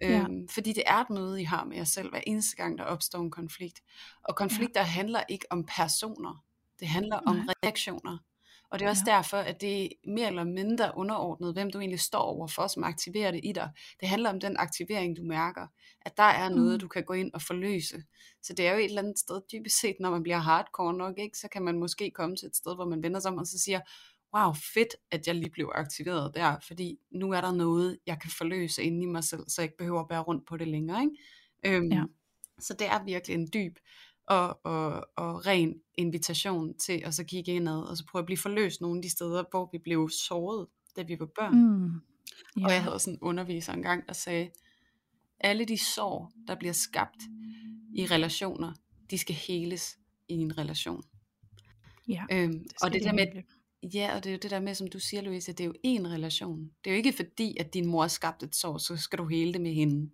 Ja. Øhm, fordi det er et møde, I har med jer selv, hver eneste gang, der opstår en konflikt. Og konflikter ja. handler ikke om personer, det handler Nej. om reaktioner. Og det er også ja. derfor, at det er mere eller mindre underordnet, hvem du egentlig står overfor, som aktiverer det i dig. Det handler om den aktivering, du mærker. At der er noget, mm. du kan gå ind og forløse. Så det er jo et eller andet sted, dybest set, når man bliver hardcore nok, ikke, så kan man måske komme til et sted, hvor man vender sig om og så siger, wow, fedt, at jeg lige blev aktiveret der, fordi nu er der noget, jeg kan forløse inde i mig selv, så jeg ikke behøver at bære rundt på det længere. Ikke? Øhm, ja. Så det er virkelig en dyb og, og, og ren invitation til at så kigge indad, og så prøve at blive forløst nogle af de steder, hvor vi blev såret, da vi var børn. Mm. Yeah. Og jeg havde sådan en underviser engang, der sagde, alle de sår, der bliver skabt i relationer, de skal heles i en relation. Ja, øhm, det og det der med, ja, og det er jo det der med, som du siger, Louise, det er jo en relation. Det er jo ikke fordi, at din mor skabte et sår, så skal du hele det med hende.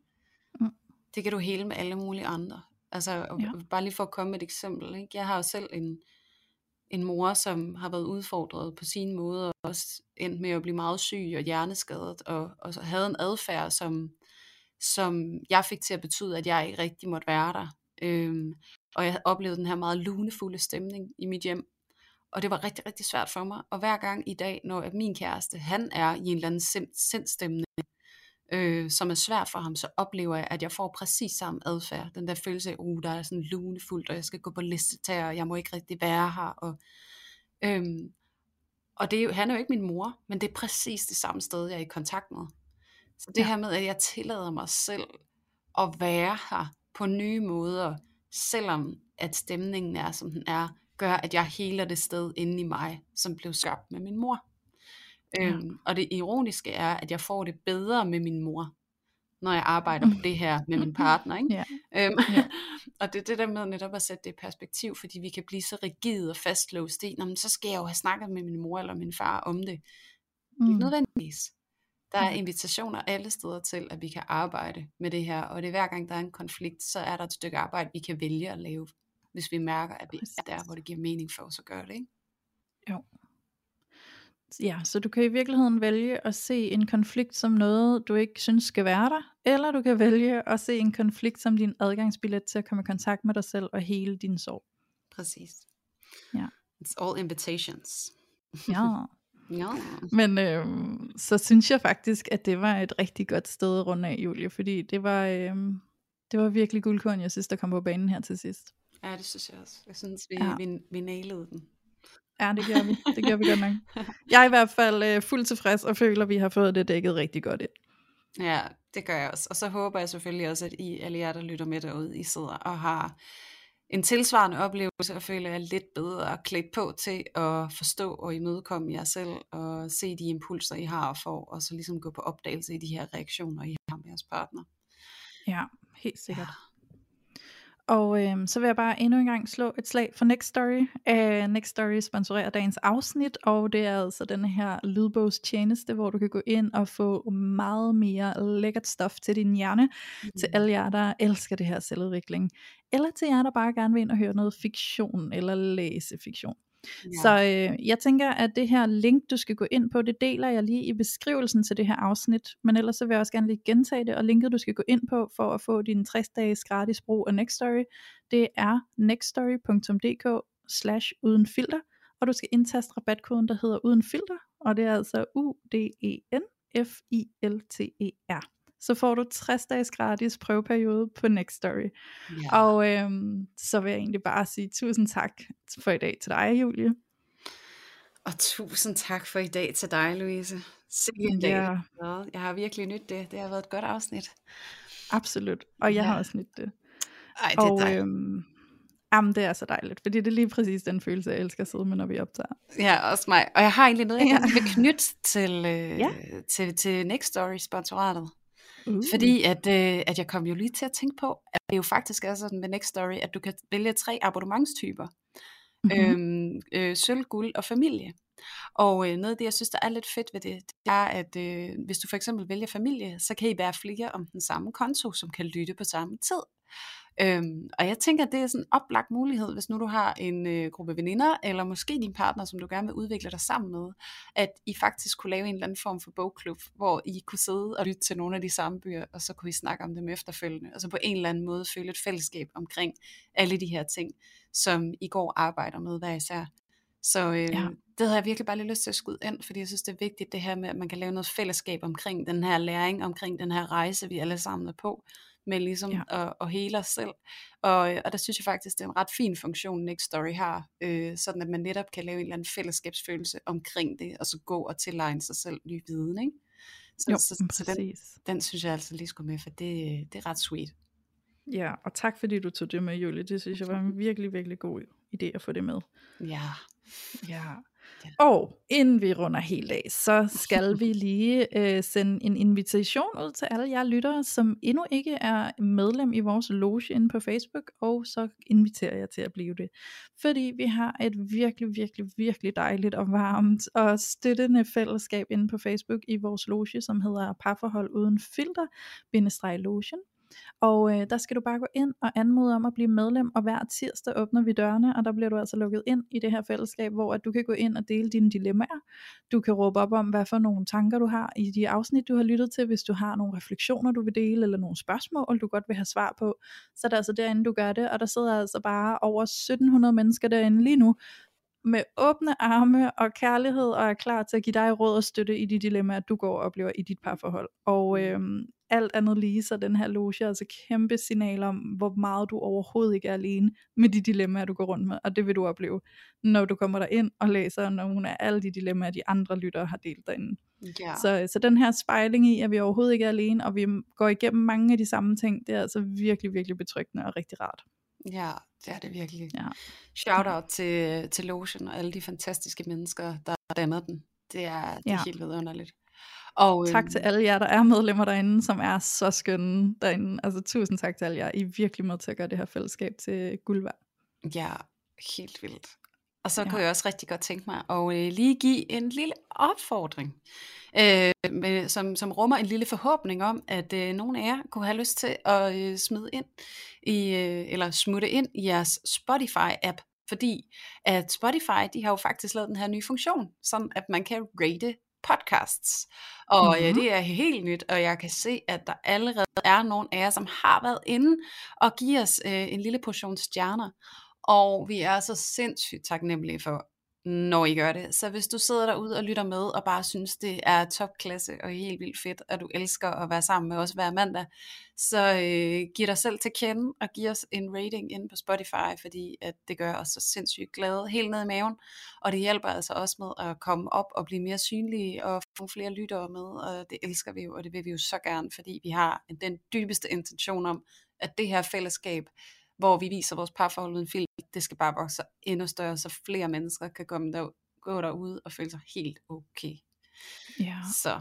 Mm. Det kan du hele med alle mulige andre. Altså ja. bare lige for at komme med et eksempel. Ikke? Jeg har jo selv en, en mor, som har været udfordret på sin måde, og også endt med at blive meget syg og hjerneskadet, og, og så havde en adfærd, som, som jeg fik til at betyde, at jeg ikke rigtig måtte være der. Øhm, og jeg oplevede den her meget lunefulde stemning i mit hjem. Og det var rigtig, rigtig svært for mig. Og hver gang i dag, når min kæreste, han er i en eller anden sindstemning, øh, som er svært for ham, så oplever jeg, at jeg får præcis samme adfærd. Den der følelse af, uh, der er sådan lunefuldt, og jeg skal gå på listetær, og jeg må ikke rigtig være her. Og, øhm, og det er jo, han er jo ikke min mor, men det er præcis det samme sted, jeg er i kontakt med. Så det ja. her med, at jeg tillader mig selv at være her på nye måder, selvom at stemningen er, som den er, gør, at jeg heler det sted inde i mig, som blev skabt med min mor. Ja. Øhm, og det ironiske er, at jeg får det bedre med min mor, når jeg arbejder på det her med min partner. Ikke? Ja. Øhm, ja. og det er det der med netop at sætte det i perspektiv, fordi vi kan blive så rigide og fastlåst i, så skal jeg jo have snakket med min mor eller min far om det. Mm. Ikke nødvendigvis. Der er invitationer alle steder til, at vi kan arbejde med det her, og det er hver gang, der er en konflikt, så er der et stykke arbejde, vi kan vælge at lave, hvis vi mærker, at vi er der, hvor det giver mening for os at gøre det. Ikke? Jo. Ja, så du kan i virkeligheden vælge at se en konflikt som noget, du ikke synes skal være der, eller du kan vælge at se en konflikt som din adgangsbillet til at komme i kontakt med dig selv og hele din sorg. Præcis. Ja. It's all invitations. ja. ja. Men øh, så synes jeg faktisk, at det var et rigtig godt sted at runde af, Julie, fordi det var, øh, det var virkelig guldkorn, jeg synes, der kom på banen her til sidst. Ja, det synes jeg også. Jeg synes, vi, Ja. vi, vi nailede den. Ja, det gør vi. Det gør vi godt nok. Jeg er i hvert fald øh, fuldt tilfreds og føler, at vi har fået det dækket rigtig godt ind. Ja, det gør jeg også. Og så håber jeg selvfølgelig også, at I alle jer, der lytter med derude, I sidder og har en tilsvarende oplevelse og føler jer lidt bedre klædt på til at forstå og imødekomme jer selv og se de impulser, I har og får, og så ligesom gå på opdagelse i de her reaktioner, I har med jeres partner. Ja, helt sikkert. Og øhm, så vil jeg bare endnu en gang slå et slag for Next Story. Uh, Next Story sponsorerer dagens afsnit, og det er altså den her lydbogstjeneste, hvor du kan gå ind og få meget mere lækkert stof til din hjerne, mm. til alle jer, der elsker det her selvudvikling. Eller til jer, der bare gerne vil ind og høre noget fiktion, eller læse fiktion. Ja. Så øh, jeg tænker, at det her link, du skal gå ind på, det deler jeg lige i beskrivelsen til det her afsnit. Men ellers så vil jeg også gerne lige gentage det, og linket du skal gå ind på for at få din 60 dages gratis brug af Nextory, det er nextstory.dk slash uden filter, og du skal indtaste rabatkoden, der hedder uden filter, og det er altså U-D-E-N-F-I-L-T-E-R så får du 60 dages gratis prøveperiode på Next Story. Ja. Og øhm, så vil jeg egentlig bare sige tusind tak for i dag til dig, Julie. Og tusind tak for i dag til dig, Louise. Sikke en dag. Ja. Jeg har virkelig nyt det. Det har været et godt afsnit. Absolut. Og jeg Ja. har også nydt det. Ej, det er Og dejligt. øhm, jamen, det er så dejligt, fordi det er lige præcis den følelse, jeg elsker at sidde med, når vi optager. Ja, også mig. Og jeg har egentlig noget, jeg Ja. vil knytte til, øh, Ja. til, til Next Story Uh. Fordi at, øh, at jeg kom jo lige til at tænke på, at det jo faktisk er sådan med Next Story, at du kan vælge tre abonnementstyper. Mm-hmm. Øhm, øh, sølv, guld og familie. Og øh, noget af det, jeg synes, der er lidt fedt ved det, det er, at øh, hvis du for eksempel vælger familie, så kan I være flere om den samme konto, som kan lytte på samme tid. Øhm, og jeg tænker, at det er sådan en oplagt mulighed, hvis nu du har en øh, gruppe veninder, eller måske din partner, som du gerne vil udvikle dig sammen med, at I faktisk kunne lave en eller anden form for bogklub, hvor I kunne sidde og lytte til nogle af de samme bøger, og så kunne I snakke om dem efterfølgende, og så på en eller anden måde føle et fællesskab omkring alle de her ting, som I går arbejder med hver især. Så øh, Ja. ja. det havde jeg virkelig bare lige lyst til at skyde ind, fordi jeg synes, det er vigtigt det her med, at man kan lave noget fællesskab omkring den her læring, omkring den her rejse, vi alle sammen er på, med ligesom Ja. at, at hele os selv. Og, og der synes jeg faktisk, det er en ret fin funktion, Next Story har, øh, sådan at man netop kan lave en eller anden fællesskabsfølelse omkring det, og så gå og tilegne sig selv ny viden, ikke? Så, Jo, så, så den, den synes jeg altså lige skulle med, for det, det er ret sweet. Ja, og tak fordi du tog det med, Julie. Det synes jeg var en virkelig, virkelig god idé at få det med. Ja. Ja. Ja. Og inden vi runder helt af, så skal vi lige øh, sende en invitation ud til alle jer lyttere, som endnu ikke er medlem i vores loge inde på Facebook, og så inviterer jeg til at blive det. Fordi vi har et virkelig, virkelig, virkelig dejligt og varmt og støttende fællesskab inde på Facebook i vores loge, som hedder Parforhold Uden Filter, bindestreg logen. Og øh, der skal du bare gå ind og anmode om at blive medlem, og hver tirsdag åbner vi dørene, og der bliver du altså lukket ind i det her fællesskab, hvor at du kan gå ind og dele dine dilemmaer. Du kan råbe op om, hvad for nogle tanker du har i de afsnit, du har lyttet til, hvis du har nogle refleksioner, du vil dele, eller nogle spørgsmål, du godt vil have svar på. Så er det altså derinde, du gør det, og der sidder altså bare over 1700 mennesker derinde lige nu, med åbne arme og kærlighed, og er klar til at give dig råd og støtte i de dilemmaer, du går og oplever i dit parforhold. Og øhm, alt andet lige, så den her loge er altså kæmpe signal om, hvor meget du overhovedet ikke er alene med de dilemmaer, du går rundt med, og det vil du opleve, når du kommer der ind og læser nogle af alle de dilemmaer, de andre lyttere har delt derinde. Ja. Så, så den her spejling i, at vi overhovedet ikke er alene, og vi går igennem mange af de samme ting, det er altså virkelig, virkelig betryggende og rigtig rart. Ja, det er det virkelig. Ja. Shout out til, til Lotion og alle de fantastiske mennesker, der danner den. Det er, det er Ja. helt vidunderligt. Og, Tak øhm, til alle jer, der er medlemmer derinde, som er så skønne derinde. Altså tusind tak til alle jer. I er virkelig med til at gøre det her fællesskab til guld værd. Ja, helt vildt. Og så Ja. kunne jeg også rigtig godt tænke mig at øh, lige give en lille opfordring, øh, med, som, som rummer en lille forhåbning om, at øh, nogle af jer kunne have lyst til at øh, smide ind i, øh, eller smutte ind i jeres Spotify-app, fordi at Spotify, de har jo faktisk lavet den her nye funktion, som at man kan rate podcasts. Og mm-hmm. Mhm. det er helt nyt, og jeg kan se, at der allerede er nogle af jer, som har været inde og giver os øh, en lille portion stjerner. Og vi er så sindssygt taknemmelige for, når I gør det. Så hvis du sidder derude og lytter med, og bare synes, det er topklasse og helt vildt fedt, og du elsker at være sammen med os hver mandag, så øh, giv dig selv til kende, og giv os en rating ind på Spotify, fordi at det gør os så sindssygt glade helt ned i maven, og det hjælper altså også med at komme op og blive mere synlige, og få flere lyttere med, og det elsker vi jo, og det vil vi jo så gerne, fordi vi har den dybeste intention om, at det her fællesskab, hvor vi viser vores parforhold uden film, det skal bare vokse endnu større, så flere mennesker kan komme der, gå derude og føle sig helt okay. Ja. Så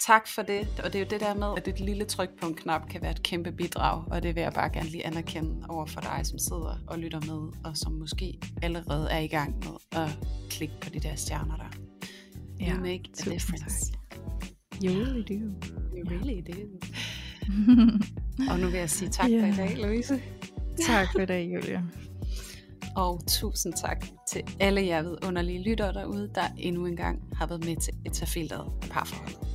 tak for det, og det er jo det der med, at et lille tryk på en knap kan være et kæmpe bidrag, og det vil jeg bare gerne lige anerkende over for dig, som sidder og lytter med, og som måske allerede er i gang med at klikke på de der stjerner der. You Ja, make a difference. You really do. You really do. Og nu vil jeg sige tak for Ja. i dag, Louise. tak for det, Julia. Og tusind tak til alle jer vidunderlige lyttere derude, der endnu engang har været med til et filteret parforhold.